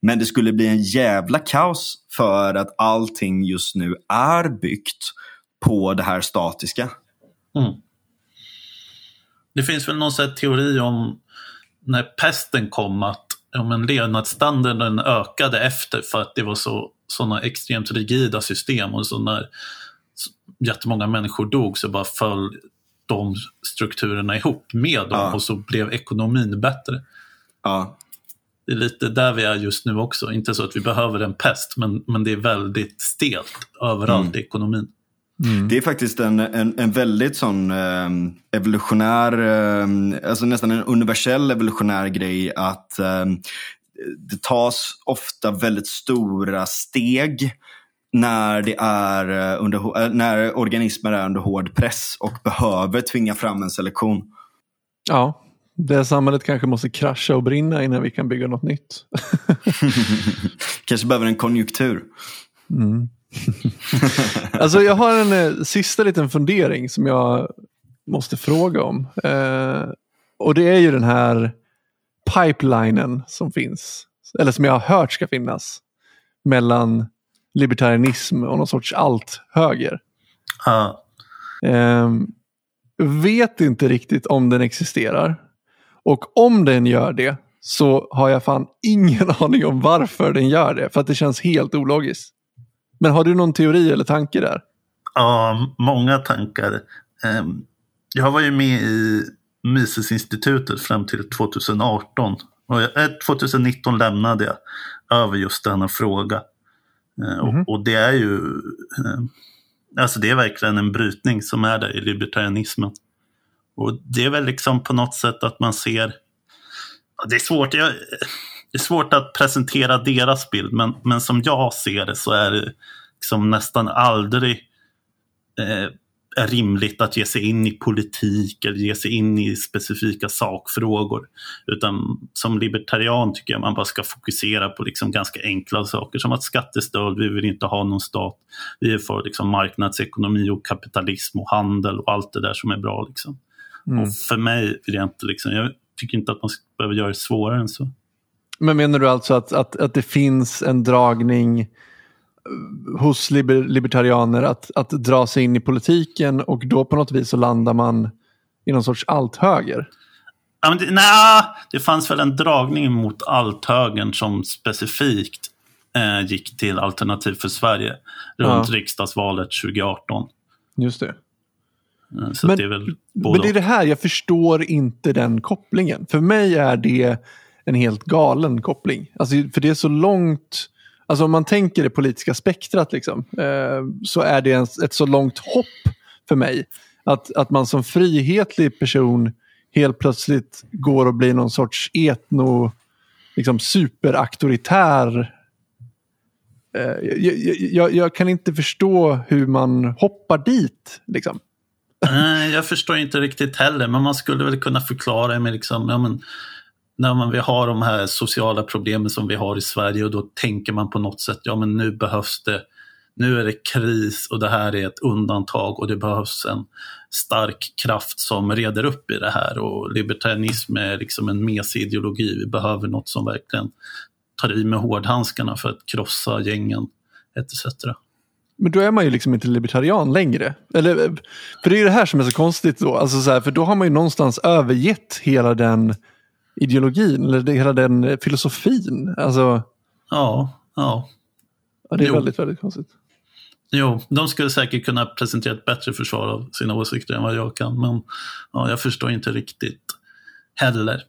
Men det skulle bli en jävla kaos för att allting just nu är byggt på det här statiska. Mm. Det finns väl någon teori om när pesten kom att om en levnadsstandarden ökade efter för att det var så sådana extremt rigida system och så när jättemånga människor dog så bara föll de strukturerna ihop med dem ja. och så blev ekonomin bättre. Ja. Det är lite där vi är just nu också. Inte så att vi behöver en pest, men, men det är väldigt stelt överallt mm. i ekonomin. Mm. Det är faktiskt en, en, en väldigt sån eh, evolutionär, eh, alltså nästan en universell evolutionär grej att eh, det tas ofta väldigt stora steg när, det är eh, under, eh, när organismer är under hård press och behöver tvinga fram en selektion. Ja, Det samhället kanske måste krascha och brinna innan vi kan bygga något nytt. *laughs* Kanske behöver en konjunktur. Mm. *laughs* alltså jag har en eh, sista liten fundering som jag måste fråga om. Eh, och det är ju den här pipelinen som finns. Eller som jag har hört ska finnas. Mellan libertarianism och någon sorts allt-höger. Ja. Eh, vet inte riktigt om den existerar. Och om den gör det så har jag fan ingen *laughs* aning om varför den gör det. För att det känns helt ologiskt. Men har du någon teori eller tanke där? Ja, många tankar. Ehm, Jag var ju med i Misesinstitutet fram till 2018. Och jag- eh, 2019 lämnade jag över just denna fråga. Eh, och, och det är ju eh, alltså det är verkligen en brytning som är där i libertarianismen. Och det är väl liksom på något sätt att man ser det är svårt, jag, det är svårt att presentera deras bild, men, men som jag ser det så är det liksom nästan aldrig eh, är rimligt att ge sig in i politik eller ge sig in i specifika sakfrågor. Utan som libertarian tycker jag man bara ska fokusera på liksom ganska enkla saker som att skattestöd, vi vill inte ha någon stat. Vi är för liksom marknadsekonomi och kapitalism och handel och allt det där som är bra. Liksom. Mm. Och för mig vill jag inte, liksom, jag tycker inte att man behöva göra det svårare än så. Men menar du alltså att, att, att det finns en dragning hos liber, libertarianer att, att dra sig in i politiken och då på något vis så landar man i någon sorts allt-höger? Ja, det, nej, det fanns väl en dragning mot althögern som specifikt eh, gick till Alternativ för Sverige runt Ja. riksdagsvalet 2018. Just det. Eh, så Men- det är väl Men det är det här, jag förstår inte den kopplingen. För mig är det en helt galen koppling. Alltså, för det är så långt, alltså om man tänker det politiska spektrat liksom, eh, så är det en, ett så långt hopp för mig. Att, att man som frihetlig person helt plötsligt går och blir någon sorts etno, liksom superauktoritär. Eh, jag, jag, jag, kan inte förstå hur man hoppar dit. Liksom. Jag förstår inte riktigt heller, men man skulle väl kunna förklara det med liksom, ja, men, när man, vi har de här sociala problemen som vi har i Sverige och då tänker man på något sätt, ja men nu behövs det, nu är det kris och det här är ett undantag och det behövs en stark kraft som reder upp i det här och libertarianism är liksom en mesig ideologi. Vi behöver något som verkligen tar i med hårdhandskarna för att krossa gängen etc. Men då är man ju liksom inte libertarian längre. Eller, för det är ju det här som är så konstigt då. Alltså så här, för då har man ju någonstans övergett hela den ideologin, eller det- hela den filosofin. Alltså, Ja, ja. ja, det är Jo. väldigt, väldigt konstigt. Jo, de skulle säkert kunna presentera ett bättre försvar av sina åsikter än vad jag kan. Men ja, jag förstår inte riktigt heller.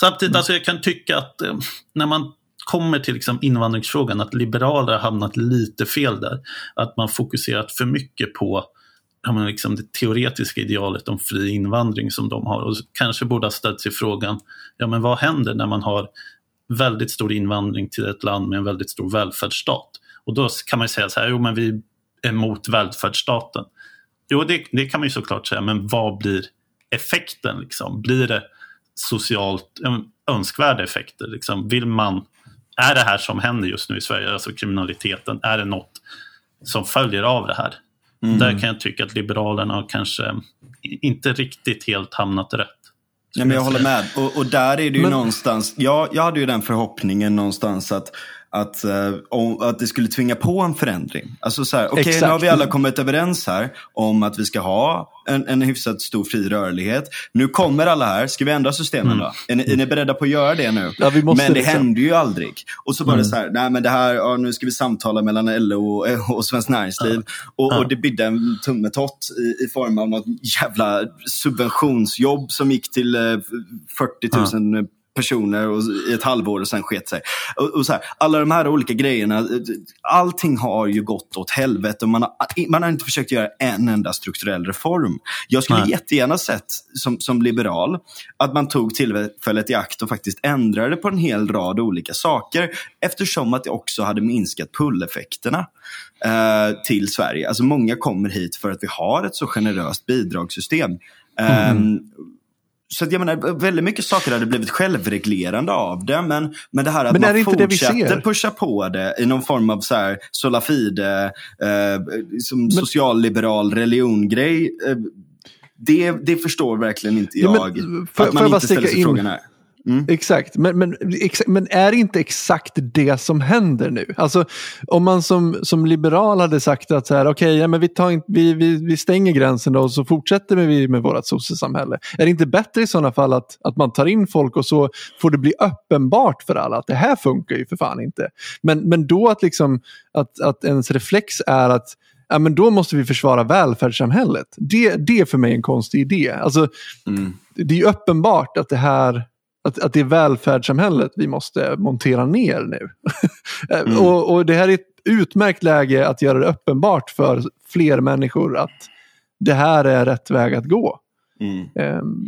Samtidigt, alltså, jag kan tycka att eh, när man kommer till liksom, invandringsfrågan, att liberaler har hamnat lite fel där. Att man fokuserat för mycket på ja, men liksom det teoretiska idealet om fri invandring som de har. Och kanske borde ha ställt sig frågan, ja men vad händer när man har väldigt stor invandring till ett land med en väldigt stor välfärdsstat? Och då kan man ju säga så här, jo men vi är emot välfärdsstaten. Jo, det, det kan man ju såklart säga, men vad blir effekten? Liksom? Blir det socialt önskvärda effekter? Liksom? Vill man, är det här som händer just nu i Sverige, alltså kriminaliteten, är det något som följer av det här? Mm. Där kan jag tycka att Liberalerna har kanske inte riktigt helt hamnat rätt. Ja, men jag håller med. Och, och där är det ju Men- någonstans, jag, jag hade ju den förhoppningen någonstans att, att, eh, om, att det skulle tvinga på en förändring. Alltså så här, okej nu Exakt. har vi alla kommit överens här om att vi ska ha en, en hyfsat stor fri rörlighet. Nu kommer alla här, ska vi ändra systemen då? Är ni, är ni beredda på att göra det nu? Ja, men det liksom. hände ju aldrig. Och så var det så här, nej men det här, ja, nu ska vi samtala mellan LO och, och Svenskt Näringsliv. Och, och det bidde en tummetott i, i form av något jävla subventionsjobb som gick till eh, 40 000 personer och, i ett halvår och sen sket sig. Och, och så här, alla de här olika grejerna, eh, allting har ju gått åt helvete och man har, man har inte försökt göra en enda strukturell reform. Jag skulle Nej. jättegärna sett som, som liberal att man tog tillfället i akt och faktiskt ändrade på en hel rad olika saker eftersom att det också hade minskat pulleffekterna eh, till Sverige. Alltså många kommer hit för att vi har ett så generöst bidragssystem. Eh, så jag menar, väldigt mycket saker hade blivit självreglerande av det. Men, men det här att Men man fortsätter pusha på det i någon form av så här sola fide, eh, som socialliberal religion-grej. Eh, det, det förstår verkligen inte Ja, jag. men, får- att man inte ställer sig in? frågan här. Mm. Exakt, men, men, exa, men är det inte exakt det som händer nu? Alltså, om man som, som liberal hade sagt att så här, okej, ja, men vi, tar inte, vi, vi, vi stänger gränsen och så fortsätter vi med vårt sossesamhälle. Är det inte bättre i sådana fall att, att man tar in folk och så får det bli uppenbart för alla att det här funkar ju för fan inte. Men, men då att, liksom, att, att ens reflex är att ja, men då måste vi försvara välfärdssamhället. Det, det är för mig en konstig idé. Alltså, Mm. det är ju uppenbart att det här att, att det är välfärdssamhället vi måste montera ner nu. *laughs* Mm. och, och det här är ett utmärkt läge att göra det uppenbart för fler människor att det här är rätt väg att gå. Mm. Ehm,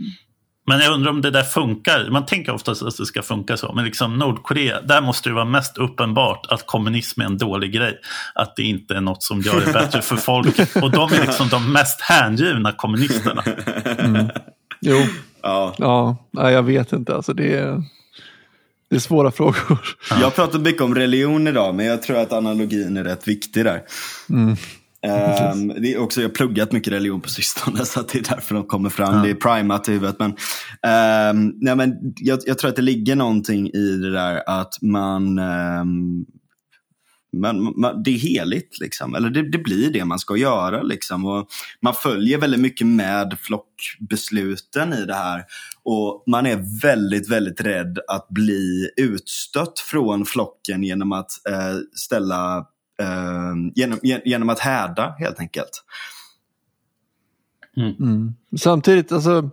Men jag undrar om det där funkar. Man tänker oftast att det ska funka så. Men liksom Nordkorea, där måste det vara mest uppenbart att kommunism är en dålig grej. Att det inte är något som gör det bättre för folk. *laughs* Och de är liksom de mest hängivna kommunisterna. jo, Ja. ja, nej, jag vet inte. Alltså, det, är, det är svåra *laughs* frågor. Jag har pratat mycket om religion idag, men jag tror att analogin är rätt viktig där. Mm. Ehm, det är också, jag har pluggat mycket religion på sistone, *laughs* så att det är därför de kommer fram. Det är primat i huvudet. Men, ehm, nej, men jag, jag tror att det ligger någonting i det där att man, ehm, man, man det är heligt, liksom. eller det, det blir det man ska göra. Liksom. Och man följer väldigt mycket med flockbesluten i det här. Och man är väldigt, väldigt rädd att bli utstött från flocken genom att eh, ställa eh, genom, gen- genom att häda helt enkelt. Mm. Samtidigt, alltså,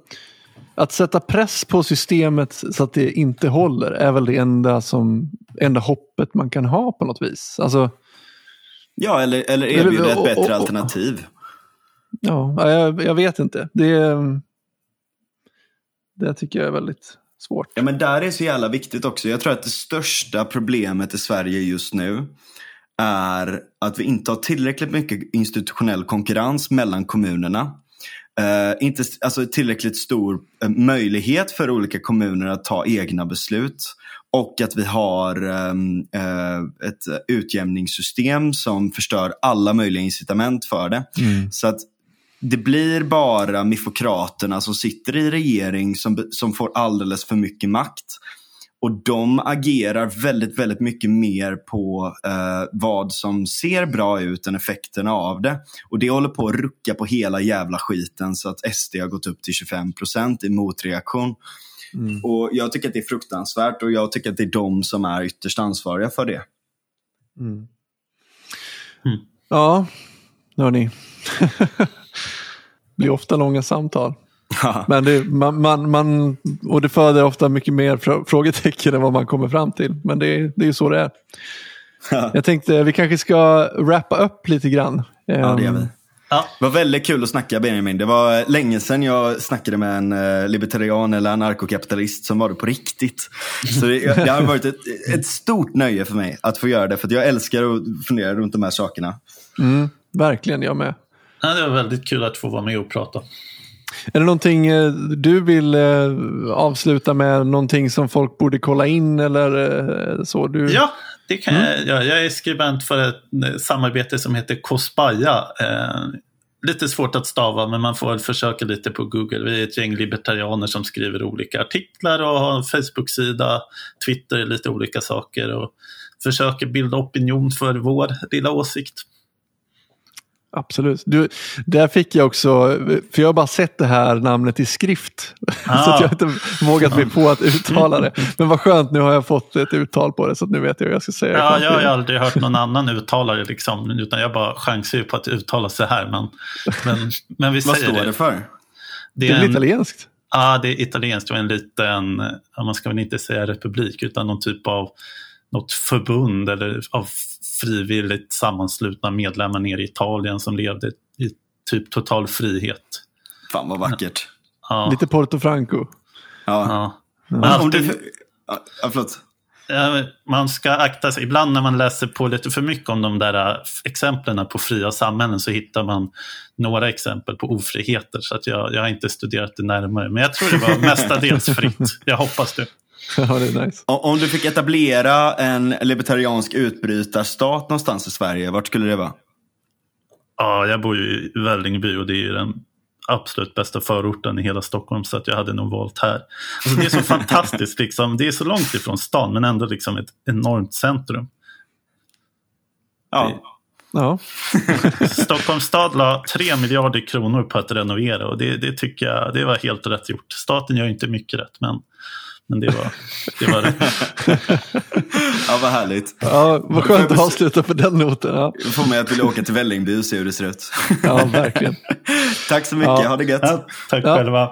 att sätta press på systemet så att det inte håller är väl det enda, som, enda hoppet man kan ha på något vis. Alltså, Ja, eller, eller Eller- erbjuda ett och- bättre och- och- alternativ. ja, jag, jag vet inte. Det, det tycker jag är väldigt svårt. Ja, men där är så jävla viktigt också. Jag tror att det största problemet i Sverige just nu är att vi inte har tillräckligt mycket institutionell konkurrens mellan kommunerna. Eh, inte alltså, tillräckligt stor eh, möjlighet för olika kommuner att ta egna beslut. Och att vi har ehm, eh, ett utjämningssystem som förstör alla möjliga incitament för det. Så att det blir bara mifokraterna som sitter i regering som, som får alldeles för mycket makt. Och de agerar väldigt, väldigt mycket mer på eh, vad som ser bra ut än effekterna av det. Och det håller på att rucka på hela jävla skiten så att SD har gått upp till 25 procent i motreaktion. Och jag tycker att det är fruktansvärt och jag tycker att det är de som är ytterst ansvariga för det. Ja, hörni. *laughs* det blir ofta långa samtal. Men det, man, man, man, och det föder ofta mycket mer frå- frågetecken än vad man kommer fram till. Men det, är- det är ju så det är. Jag tänkte vi kanske ska wrappa upp lite grann. Ja, det gör vi. Ja, Det var väldigt kul att snacka Benjamin. Det var länge sedan jag snackade med en eh, libertarian eller anarkokapitalist som var det på riktigt. Så det, det har varit ett, ett stort nöje för mig att få göra det. För att jag älskar att fundera runt de här sakerna. Mm, verkligen, jag med. Ja, det var väldigt kul att få vara med och prata. Är det någonting eh, du vill eh, avsluta med? Någonting som folk borde kolla in eller eh, så? Du... Ja, det kan jag göra. Jag är skribent för ett samarbete som heter Kospaja. Eh, lite svårt att stava, men man får väl försöka lite på Google. Vi är ett gäng libertarianer som skriver olika artiklar och har en Facebook-sida, Twitter, lite olika saker och försöker bilda opinion för vår lilla åsikt. Absolut. Du, där fick jag också, för jag har bara sett det här namnet i skrift. *laughs* så att jag har inte vågat mig på att uttala det. *laughs* Men vad skönt, nu har jag fått ett uttal på det så att nu vet jag hur jag ska säga det. Ja, jag har ju aldrig hört någon annan uttalare, liksom, utan jag bara chansar ju på att uttala sig här. Men, men, men vi Vad säger står det för? Det Det är är väl en, italienskt? Ja, det är italienskt och en liten, man ska väl inte säga republik, utan någon typ av något förbund eller av frivilligt sammanslutna medlemmar nere i Italien som levde i typ total frihet. Fan vad vackert. Ja, Lite Porto Franco. Ja. ja. Men Men om alltid, du... Ja, förlåt. man ska akta sig. Ibland när man läser på lite för mycket om de där äh, exemplen på fria samhällen så hittar man några exempel på ofriheter. Så att jag, jag har inte studerat det närmare. Men jag tror det var *laughs* mestadels fritt. Jag hoppas det. *laughs* Ja, det är nice. Om du fick etablera en libertariansk utbrytarstat någonstans i Sverige, vart skulle det vara? Ja, jag bor ju i Vällingby och det är ju den absolut bästa förorten i hela Stockholm så att jag hade nog valt här. Alltså det är så *laughs* fantastiskt, liksom. det är så långt ifrån stan men ändå liksom ett enormt centrum. Ja. Ja. *laughs* Stockholms stad la 3 miljarder kronor på att renovera och det, det tycker jag det var helt rätt gjort. Staten gör inte mycket rätt men, men det, var, det var rätt. *laughs* ja, vad härligt. Ja, vad skönt att avsluta på den noten. Ja. Det får mig att vilja åka till Vällingby och se hur det ser ut. Ja, verkligen. *laughs* Tack så mycket, Ja. ha det gött. Ja, tack Ja. själva.